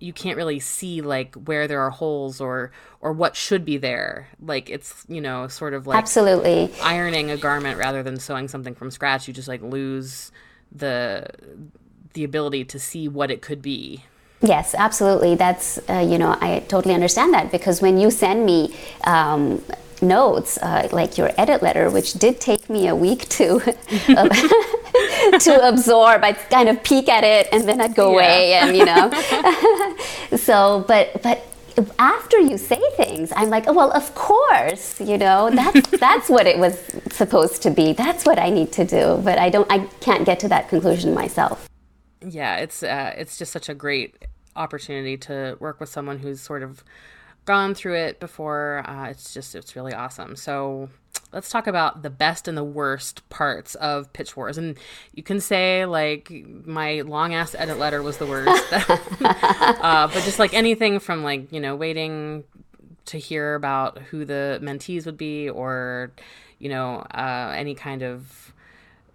you can't really see like where there are holes or or what should be there. Like it's you know sort of like absolutely. ironing a garment rather than sewing something from scratch. You just like lose the the ability to see what it could be. Yes, absolutely. That's, uh, you know, I totally understand that because when you send me um, notes, uh, like your edit letter, which did take me a week to to absorb. I'd kind of peek at it and then I'd go yeah. away, and you know. so, but but after you say things, I'm like, oh well, of course, you know, that's that's what it was supposed to be. That's what I need to do, but I don't, I can't get to that conclusion myself. Yeah, it's uh, it's just such a great opportunity to work with someone who's sort of gone through it before. Uh, it's just it's really awesome. So let's talk about the best and the worst parts of Pitch Wars. And you can say like my long ass edit letter was the worst, uh, but just like anything from like you know waiting to hear about who the mentees would be, or you know uh, any kind of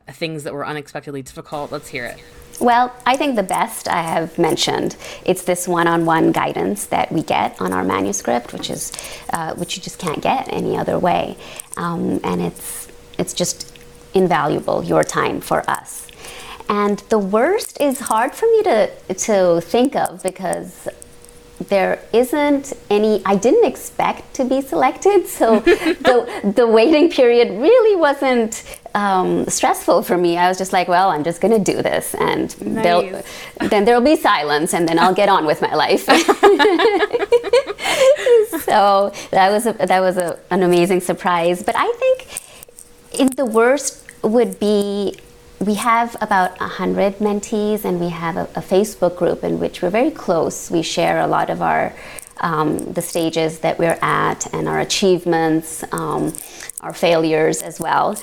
things that were unexpectedly difficult. Let's hear it. Well, I think the best I have mentioned. It's this one-on-one guidance that we get on our manuscript, which is uh, which you just can't get any other way, um, and it's it's just invaluable your time for us. And the worst is hard for me to to think of because there isn't any i didn't expect to be selected so the, the waiting period really wasn't um, stressful for me i was just like well i'm just going to do this and nice. then there'll be silence and then i'll get on with my life so that was a, that was a, an amazing surprise but i think in the worst would be we have about 100 mentees, and we have a, a, Facebook group in which we're very close. We share a lot of our um, the stages that we're at and our achievements, um, our failures as well.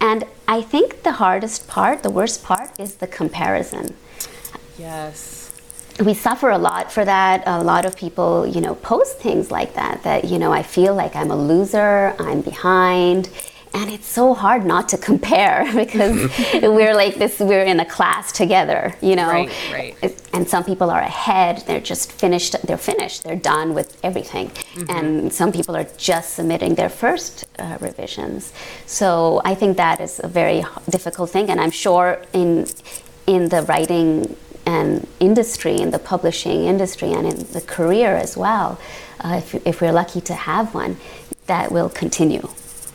And I think the hardest part, the worst part, is the comparison. Yes we suffer a lot for that. A lot of people, you know, post things like that, that, you know, I feel like I'm a loser, I'm behind and it's so hard not to compare because we're like this we're in a class together you know right, right. and some people are ahead they're just finished they're finished they're done with everything mm-hmm. and some people are just submitting their first uh, revisions so i think that is a very difficult thing and i'm sure in in the writing and industry in the publishing industry and in the career as well uh, if, if we're lucky to have one that will continue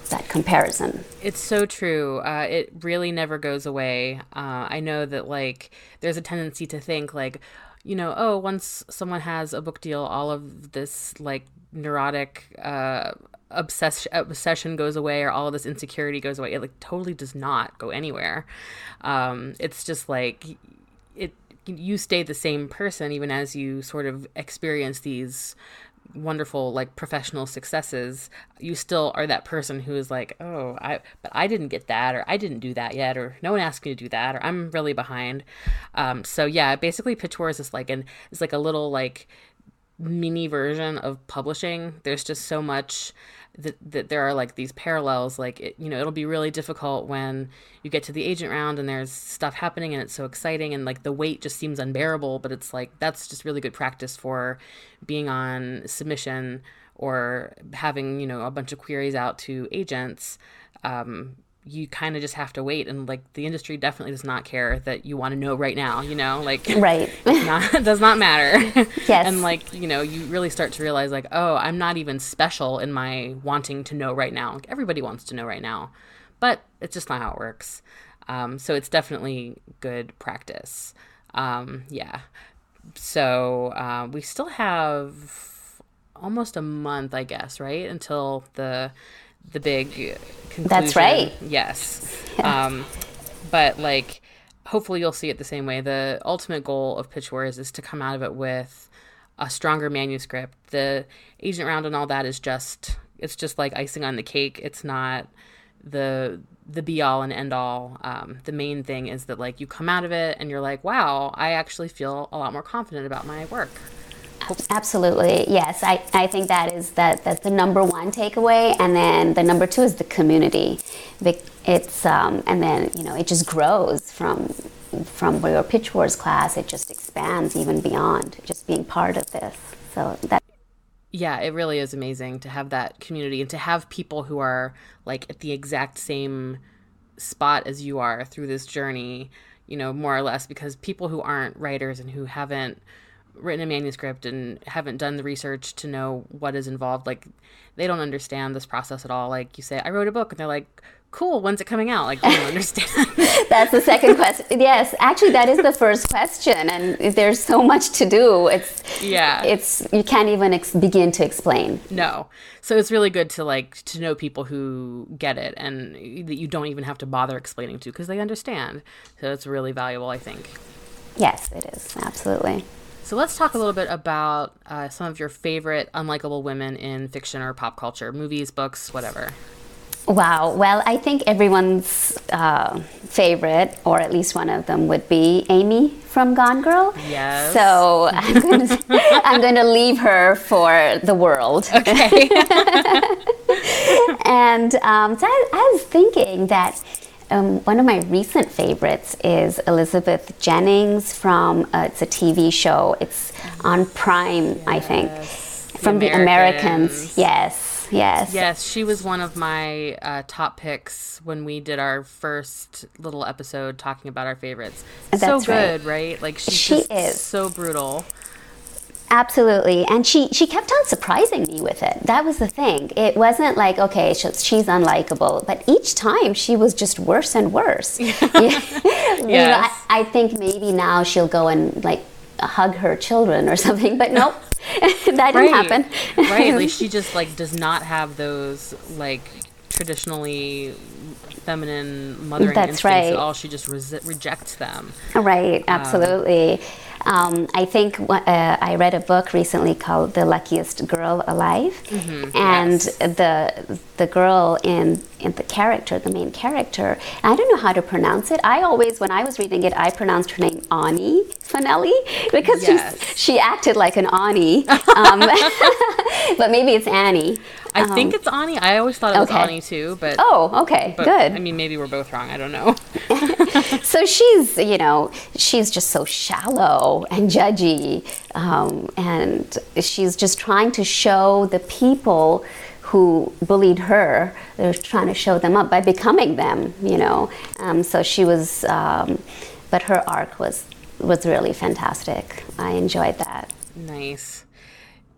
that comparison. It's so true. Uh, it really never goes away. Uh, I know that like there's a tendency to think like, you know, oh, once someone has a book deal, all of this like neurotic uh, obsession obsession goes away, or all of this insecurity goes away. It like totally does not go anywhere. Um, it's just like it. You stay the same person even as you sort of experience these wonderful like professional successes you still are that person who is like oh i but i didn't get that or i didn't do that yet or no one asked me to do that or i'm really behind. Um, so yeah basically pitch wars is like an it's like a little like mini version of publishing. There's just so much that, that there are like these parallels like it, you know it'll be really difficult when you get to the agent round and there's stuff happening and it's so exciting and like the wait just seems unbearable but it's like that's just really good practice for being on submission or having you know a bunch of queries out to agents. Um, you kind of just have to wait and like the industry definitely does not care that you want to know right now you know? Like right. not, does not matter. Yes. And like you know you really start to realize like oh i'm not even special in my wanting to know right now. Like, everybody wants to know right now but it's just not how it works. Um, so it's definitely good practice. Um, yeah. So uh, we still have almost a month i guess right until the the big conclusion. That's right. Yes. Yeah. Um, but like, hopefully you'll see it the same way. The ultimate goal of Pitch Wars is to come out of it with a stronger manuscript. The agent round and all that is just it's just like icing on the cake. It's not the the be all and end all. Um, the main thing is that like you come out of it and you're like, wow, I actually feel a lot more confident about my work. Absolutely, yes. I, I think that is that that's the number one takeaway, and then the number two is the community. It's um, and then you know it just grows from from your pitch wars class. It just expands even beyond just being part of this. So that. Yeah, it really is amazing to have that community and to have people who are like at the exact same spot as you are through this journey. You know, more or less, because people who aren't writers and who haven't written a manuscript and haven't done the research to know what is involved like they don't understand this process at all. Like you say i wrote a book and they're like cool when's it coming out? Like they don't understand. That's the second question yes actually that is the first question and there's so much to do. It's yeah. it's you can't even ex- begin to explain. No. So it's really good to like to know people who get it and that you don't even have to bother explaining to because they understand. So it's really valuable i think. Yes it is. Absolutely so let's talk a little bit about uh, some of your favorite unlikable women in fiction or pop culture, movies, books, whatever. Wow. Well, I think everyone's uh, favorite, or at least one of them, would be Amy from Gone Girl. Yes. So I'm going to I'm going to leave her for the world. Okay. and um, so I, I was thinking that um, one of my recent favorites is Elizabeth Jennings from uh, it's a TV show. It's on Prime, yes. I think, from the Americans. The Americans. Yes, yes, yes. She was one of my uh, top picks when we did our first little episode talking about our favorites. That's so good, right? Like she's she is so brutal. Absolutely. And she, she kept on surprising me with it. That was the thing. It wasn't like, okay, she's unlikable, but each time she was just worse and worse. yes. you know, I, I, think maybe now she'll go and like hug her children or something, but nope. that didn't right. happen. right. Like she just like does not have those like traditionally feminine mothering That's instincts right. at all. She just resi- rejects them. Right, absolutely. Um, I think uh, I read a book recently called "The Luckiest Girl Alive," and yes. the the girl in in the character, the main character, I don't know how to pronounce it. I always, when I was reading it, I pronounced her name Ani Fanelli because Yes. she's, she acted like an Ani, um, but maybe it's Annie. I think it's Ani. I always thought it was Um, okay. Ani too, but Oh, okay, but, good. I mean, maybe we're both wrong. I don't know. so she's you know she's just so shallow and judgy um, and she's just trying to show the people who bullied her they're trying to show them up by becoming them you know um, so she was um, but her arc was was really fantastic i enjoyed that Nice.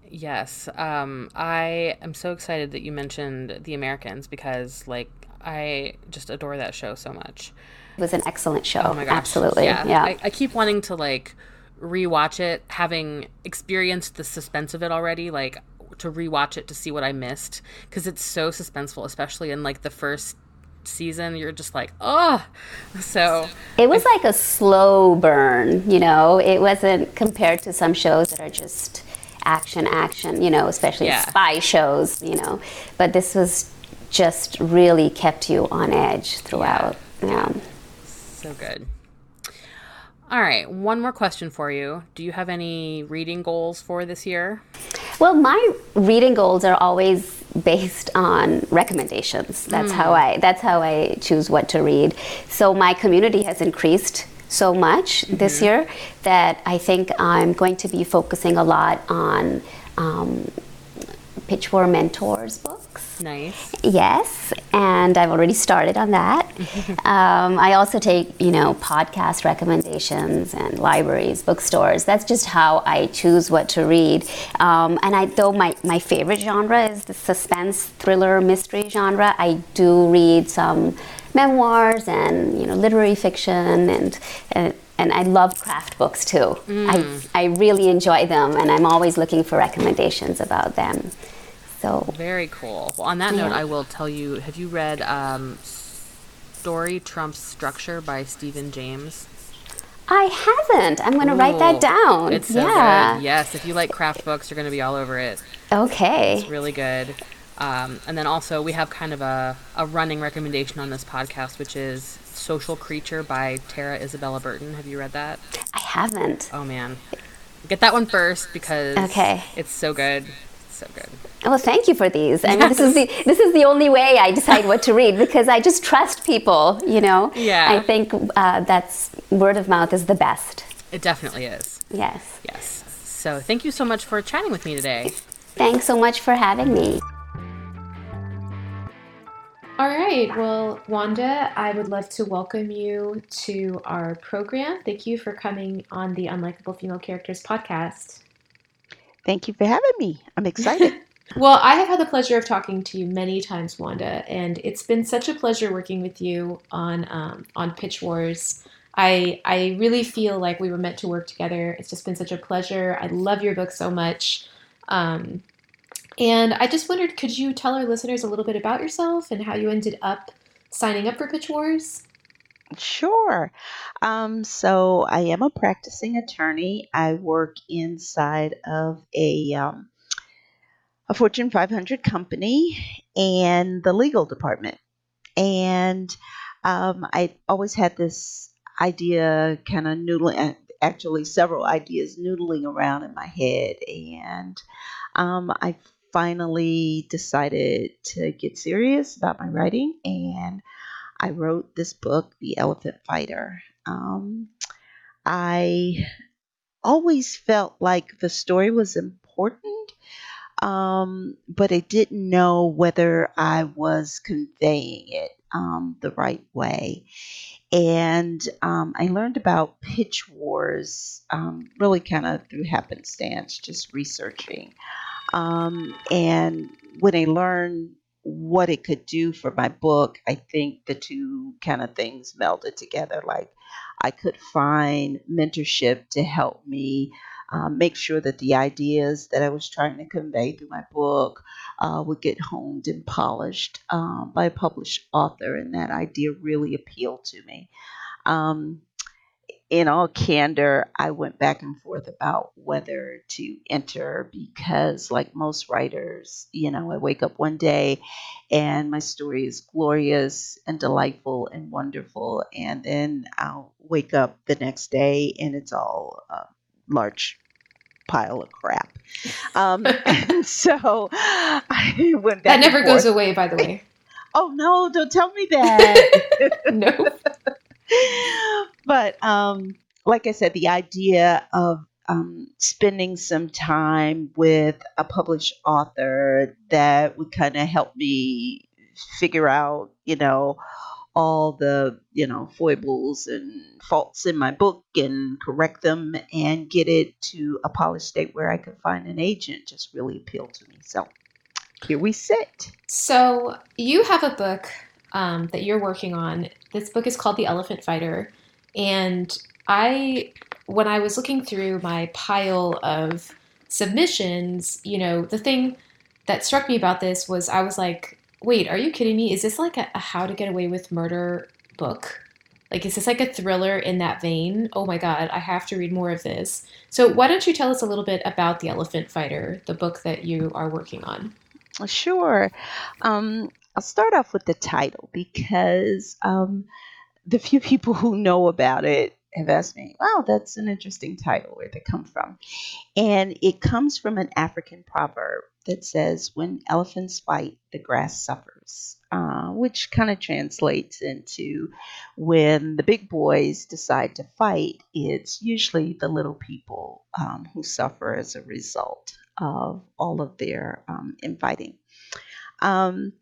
Yes. Um, I am so excited that you mentioned The Americans because, like, I just adore that show so much. it was an excellent show Oh my gosh. absolutely Yeah. yeah, I, I keep wanting to, like, rewatch it, having experienced the suspense of it already, like, to rewatch it to see what I missed because it's so suspenseful, especially in, like, the first season. You're just like, oh. So, It was like a slow burn, you know. It wasn't compared to some shows that are just action, action, you know, especially Yeah. spy shows, you know. But this was just really kept you on edge throughout. Yeah. so good. All right. One more question for you. Do you have any reading goals for this year? Well, my reading goals are always based on recommendations. That's hmm. how I that's how I choose what to read. So my community has increased so much this year that I think I'm going to be focusing a lot on um, Pitch Wars Mentors books. Nice. Yes, and I've already started on that. um, I also take, you know, podcast recommendations and libraries, bookstores. That's just how I choose what to read. Um, and I, though my, my favorite genre is the suspense, thriller, mystery genre, I do read some memoirs and, you know, literary fiction and. and and I love craft books too. I, I really enjoy them, and I'm always looking for recommendations about them. So Very cool. Well, on that note, I will tell you have you read um, Story Trumps Structure by Steven James? I haven't. I'm going to write that down. It's so yeah. good. Yes, if you like craft books, you're going to be all over it. Okay. It's really good. Um, and then also, we have kind of a, a running recommendation on this podcast, which is Social Creature by Tara Isabella Burton. Have you read that? I haven't. Oh, man. Get that one first because Okay. it's so good. It's so good. Well, thank you for these. I mean, this is the this is the only way I decide what to read because I just trust people. You know. Yeah. I think uh, that's word of mouth is the best. It definitely is. Yes. Yes. So thank you so much for chatting with me today. Thanks so much for having me. All right. Well, Wanda, I would love to welcome you to our program. Thank you for coming on the Unlikable Female Characters podcast. Thank you for having me. I'm excited. Well, I have had the pleasure of talking to you many times, Wanda, and it's been such a pleasure working with you on um, on Pitch Wars. I I really feel like we were meant to work together. It's just been such a pleasure. I love your book so much, um, and I just wondered, could you tell our listeners a little bit about yourself and how you ended up signing up for Pitch Wars? Sure. Um, so I am a practicing attorney. I work inside of a um, a Fortune 500 company and the legal department. And um, I always had this idea, kind of noodling, uh, actually several ideas noodling around in my head, and um, I finally decided to get serious about my writing and I wrote this book, The Elephant Fighter. Um, I always felt like the story was important, um, but I didn't know whether I was conveying it um, the right way. And um, I learned about pitch wars um, really kind of through happenstance, just researching. Um, and when I learned what it could do for my book, I think the two kind of things melded together. Like I could find mentorship to help me um, make sure that the ideas that I was trying to convey through my book uh, would get honed and polished um, by a published author, and that idea really appealed to me. Um, in all candor, I went back and forth about whether to enter because, like most writers, you know, I wake up one day and my story is glorious and delightful and wonderful, and then I'll wake up the next day and it's all a large pile of crap. Um, and so I went back. That never goes away, by the way. Oh no! Don't tell me that. no. but um, like I said, the idea of um, spending some time with a published author that would kind of help me figure out, you know, all the you know foibles and faults in my book and correct them and get it to a polished state where I could find an agent just really appealed to me. So here we sit. So you have a book um, that you're working on. This book is called The Elephant Fighter, and I, when I was looking through my pile of submissions, you know, the thing that struck me about this was I was like, wait, are you kidding me? Is this like a, a How to Get Away with Murder book? Like, is this like a thriller in that vein? Oh my God, I have to read more of this. So, why don't you tell us a little bit about The Elephant Fighter, the book that you are working on? Sure. Um, I'll start off with the title because um, the few people who know about it have asked me, wow, that's an interesting title. Where'd it come from? And it comes from an African proverb that says, when elephants fight, the grass suffers, uh, which kind of translates into when the big boys decide to fight, it's usually the little people um, who suffer as a result of all of their um, infighting. Um,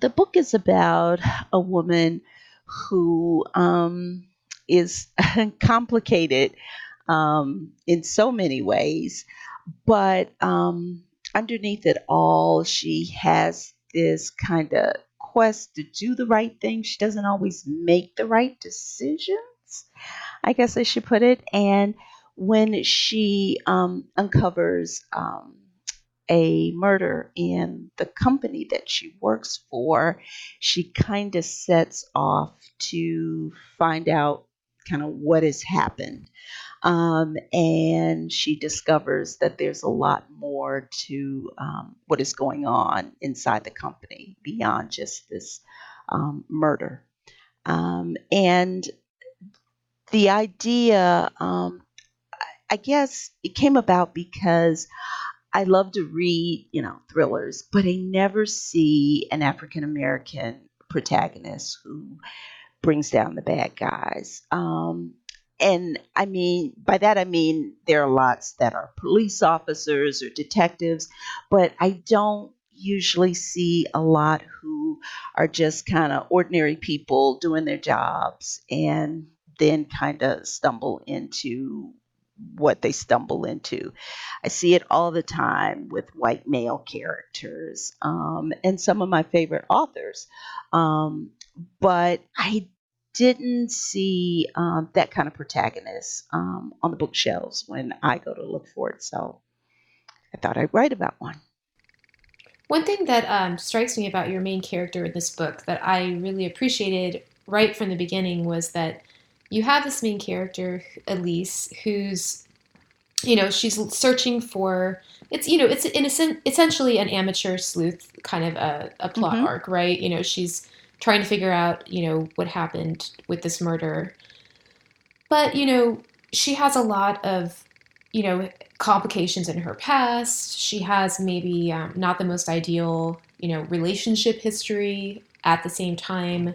the book is about a woman who um, is complicated um, in so many ways, but um, underneath it all, she has this kind of quest to do the right thing. She doesn't always make the right decisions, I guess I should put it. And when she um, uncovers um, a murder in the company that she works for, she kind of sets off to find out kind of what has happened. Um, and she discovers that there's a lot more to um, what is going on inside the company beyond just this um, murder. Um, and the idea, um, I guess, it came about because I love to read, you know, thrillers, but I never see an African American protagonist who brings down the bad guys. Um, and I mean, by that I mean there are lots that are police officers or detectives, but I don't usually see a lot who are just kind of ordinary people doing their jobs and then kind of stumble into what they stumble into. I see it all the time with white male characters um, and some of my favorite authors. Um, but I didn't see um, that kind of protagonist um, on the bookshelves when I go to look for it. So I thought I'd write about one. One thing that um, strikes me about your main character in this book that I really appreciated right from the beginning was that you have this main character, Elise, who's, you know, she's searching for. It's you know, it's innocent, essentially an amateur sleuth kind of a, a plot Mhm. arc, right? You know, she's trying to figure out, you know, what happened with this murder. But, you know, she has a lot of, you know, complications in her past. She has maybe um, not the most ideal, you know, relationship history at the same time.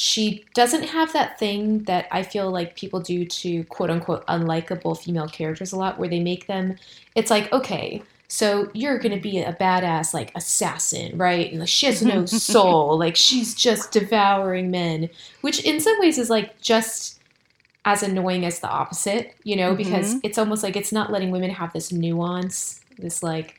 She doesn't have that thing that I feel like people do to quote unquote unlikable female characters a lot, where they make them, it's like, okay, so you're gonna be a badass like assassin, right? And like she has no soul, like she's just devouring men, which in some ways is like just as annoying as the opposite, you know, because Mhm. it's almost like it's not letting women have this nuance, this like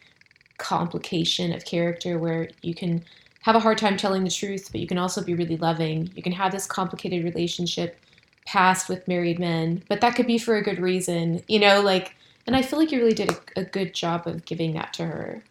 complication of character where you can have a hard time telling the truth, but you can also be really loving. You can have this complicated relationship past with married men, but that could be for a good reason, you know, like and I feel like you really did a, a good job of giving that to her.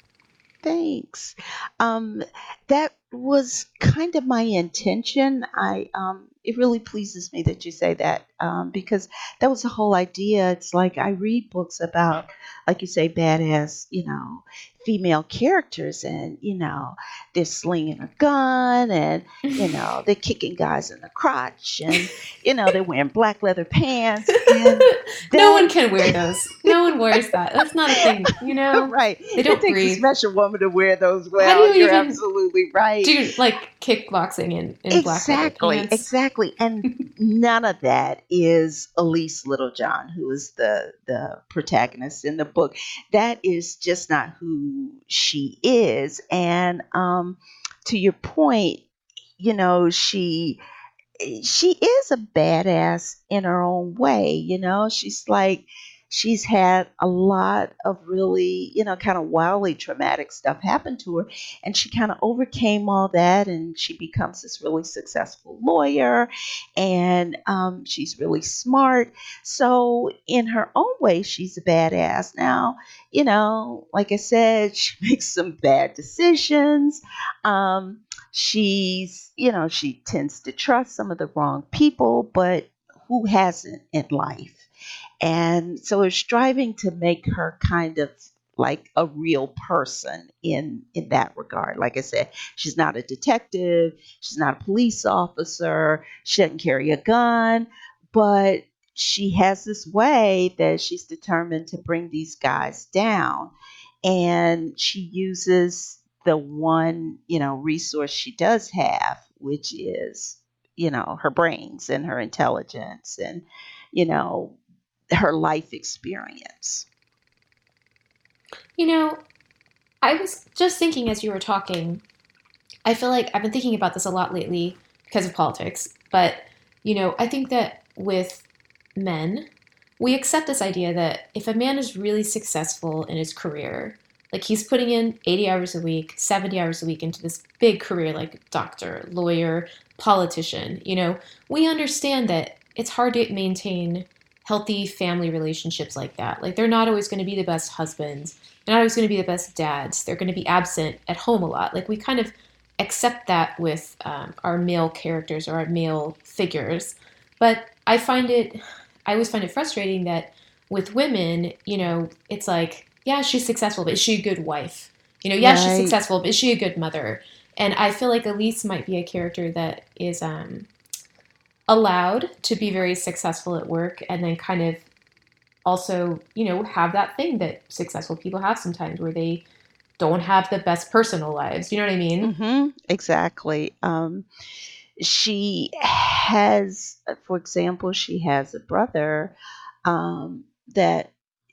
Thanks. Um, that was kind of my intention. I um, it really pleases me that you say that um, because that was the whole idea. It's like I read books about, like you say, badass, you know, female characters, and you know, they're slinging a gun, and you know, they're kicking guys in the crotch, and you know, they're wearing black leather pants. And no one can wear those. No one wears that. That's not a thing. You know, right? They don't think breathe. a special woman to wear those. Well, do you you're even absolutely right. do like kickboxing in, in black leather pants. exactly, exactly, and none of that is Elise Littlejohn, who is the the protagonist in the book. That is just not who she is. And um, to your point, you know, she she is a badass in her own way. You know, she's like she's had a lot of really, you know, kind of wildly traumatic stuff happen to her. And she kind of overcame all that and she becomes this really successful lawyer and um, she's really smart. So, in her own way, she's a badass. Now, you know, like I said, she makes some bad decisions. Um, she's, you know, she tends to trust some of the wrong people, but who hasn't in life? And so we're striving to make her kind of like a real person in in that regard. Like I said, she's not a detective, she's not a police officer, she doesn't carry a gun, but she has this way that she's determined to bring these guys down. And she uses the one, you know, resource she does have, which is, you know, her brains and her intelligence and, you know, her life experience. You know, I was just thinking as you were talking, I feel like I've been thinking about this a lot lately because of politics, but you know, I think that with men, we accept this idea that if a man is really successful in his career, like he's putting in 80 hours a week, 70 hours a week into this big career like doctor, lawyer, politician, you know, we understand that it's hard to maintain healthy family relationships like that. Like they're not always going to be the best husbands. They're not always going to be the best dads. They're going to be absent at home a lot. Like we kind of accept that with um, our male characters or our male figures. But I find it, I always find it frustrating that with women, you know, it's like, yeah, she's successful, but is she a good wife? You know, yeah, she's successful, but is she a good mother? And I feel like Elise might be a character that is um, allowed to be very successful at work and then kind of also, you know, have that thing that successful people have sometimes where they don't have the best personal lives. You know what I mean? hmm Exactly. Um, she has, for example, she has a brother um, that,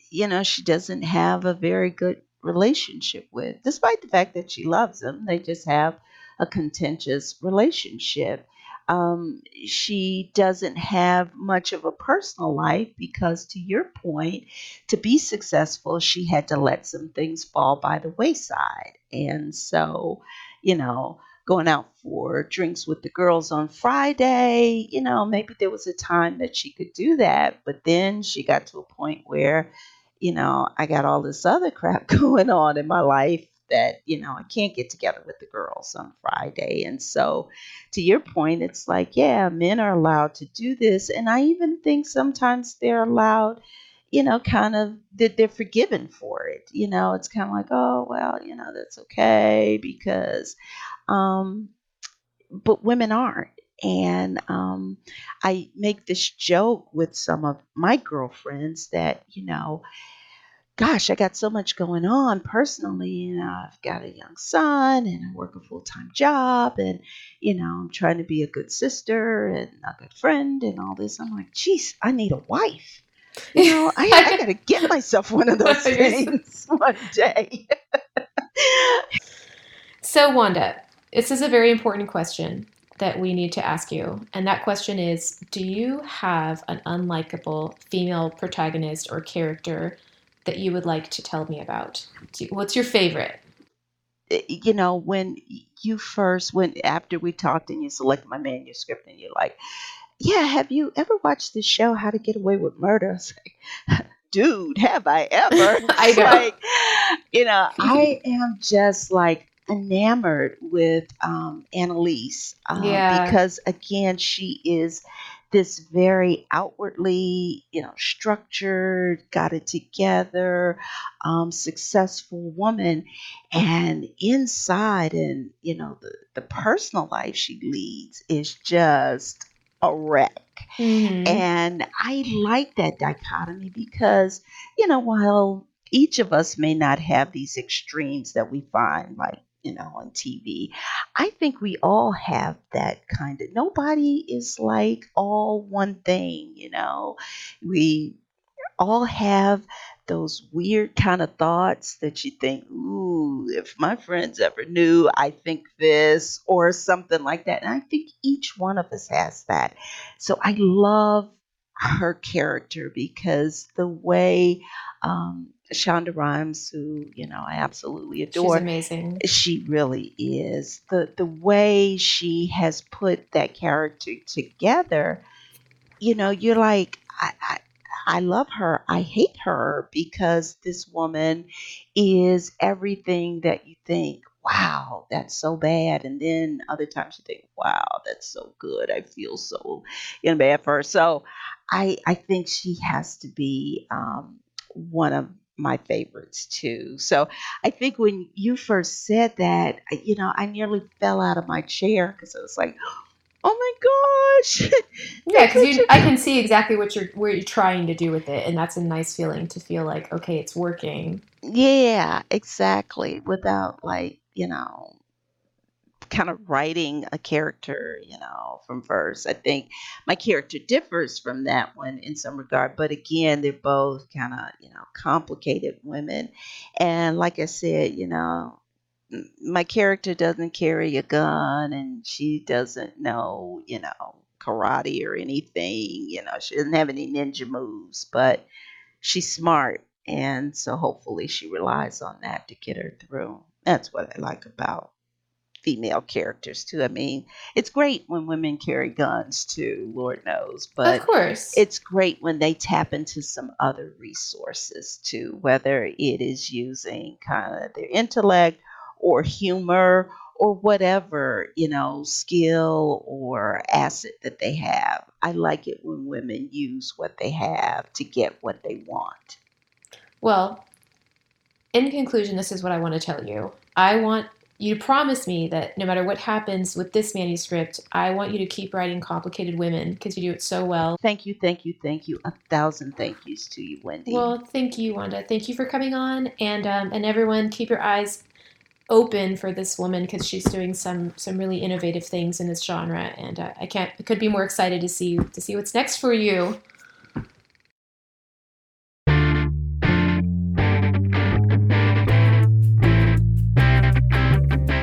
you know, she doesn't have a very good relationship with, despite the fact that she loves him. They just have a contentious relationship. Um, she doesn't have much of a personal life because, to your point, to be successful, she had to let some things fall by the wayside. And so, you know, going out for drinks with the girls on Friday, you know, maybe there was a time that she could do that, but then she got to a point where, you know, I got all this other crap going on in my life that, you know, I can't get together with the girls on Friday. And so, to your point, it's like, yeah, men are allowed to do this. And I even think sometimes they're allowed you know, kind of that they're forgiven for it. You know, it's kind of like, oh, well, you know, that's okay because, um, but women aren't. And um, I make this joke with some of my girlfriends that, you know, gosh, I got so much going on personally. You know, I've got a young son and I work a full time job and, you know, I'm trying to be a good sister and a good friend and all this. I'm like, geez, I need a wife. You know, I, I got to get myself one of those things one day. So, Wanda, this is a very important question that we need to ask you. And that question is Do you have an unlikable female protagonist or character that you would like to tell me about? What's your favorite? you know, when you first, went after we talked and you selected my manuscript and you're like, yeah, have you ever watched this show, How to Get Away with Murder? Like, dude, have I ever? I know. Like, you know, I am just like enamored with um, Annalise um, Yeah. because, again, she is this very outwardly, you know, structured, got it together, um, successful woman, and inside, and you know, the the personal life she leads is just a wreck. Mhm. And I like that dichotomy because, you know, while each of us may not have these extremes that we find, like, you know, on TV, I think we all have that kind of, nobody is like all one thing, you know. We all have those weird kind of thoughts that you think, ooh, if my friends ever knew I think this or something like that. And I think each one of us has that. So I love her character because the way um, Shonda Rhimes, who, you know, I absolutely adore. She's amazing. she really is. The the way she has put that character together, you know, you're like, I, I I love her. I hate her because this woman is everything that you think, wow, that's so bad. And then other times you think, wow, that's so good. I feel so you know, bad for her. So I I think she has to be um, one of my favorites too. So I think when you first said that, you know, I nearly fell out of my chair because I was like, oh my gosh. Yeah, because I can see exactly what you're what you're trying to do with it, and that's a nice feeling to feel like okay, it's working. Yeah, exactly. Without like, you know, kind of writing a character, you know, from first. I think my character differs from that one in some regard, but again, they're both kind of, you know, complicated women. And like I said, you know, my character doesn't carry a gun and she doesn't know, you know, karate or anything, you know, she doesn't have any ninja moves, but she's smart and so hopefully she relies on that to get her through. That's what I like about female characters too. I mean, it's great when women carry guns too, Lord knows, but of course, it's great when they tap into some other resources too, whether it is using kind of their intellect or humor or whatever, you know, skill or asset that they have. I like it when women use what they have to get what they want. Well, in conclusion, this is what I want to tell you. I want you promise me that no matter what happens with this manuscript, I want you to keep writing complicated women because you do it so well. Thank you, thank you, thank you. A thousand thank yous to you, Wendy. Well, thank you, Wanda. Thank you for coming on, and um, and everyone, keep your eyes open for this woman because she's doing some some really innovative things in this genre, and uh, I can't I could be more excited to see to see what's next for you.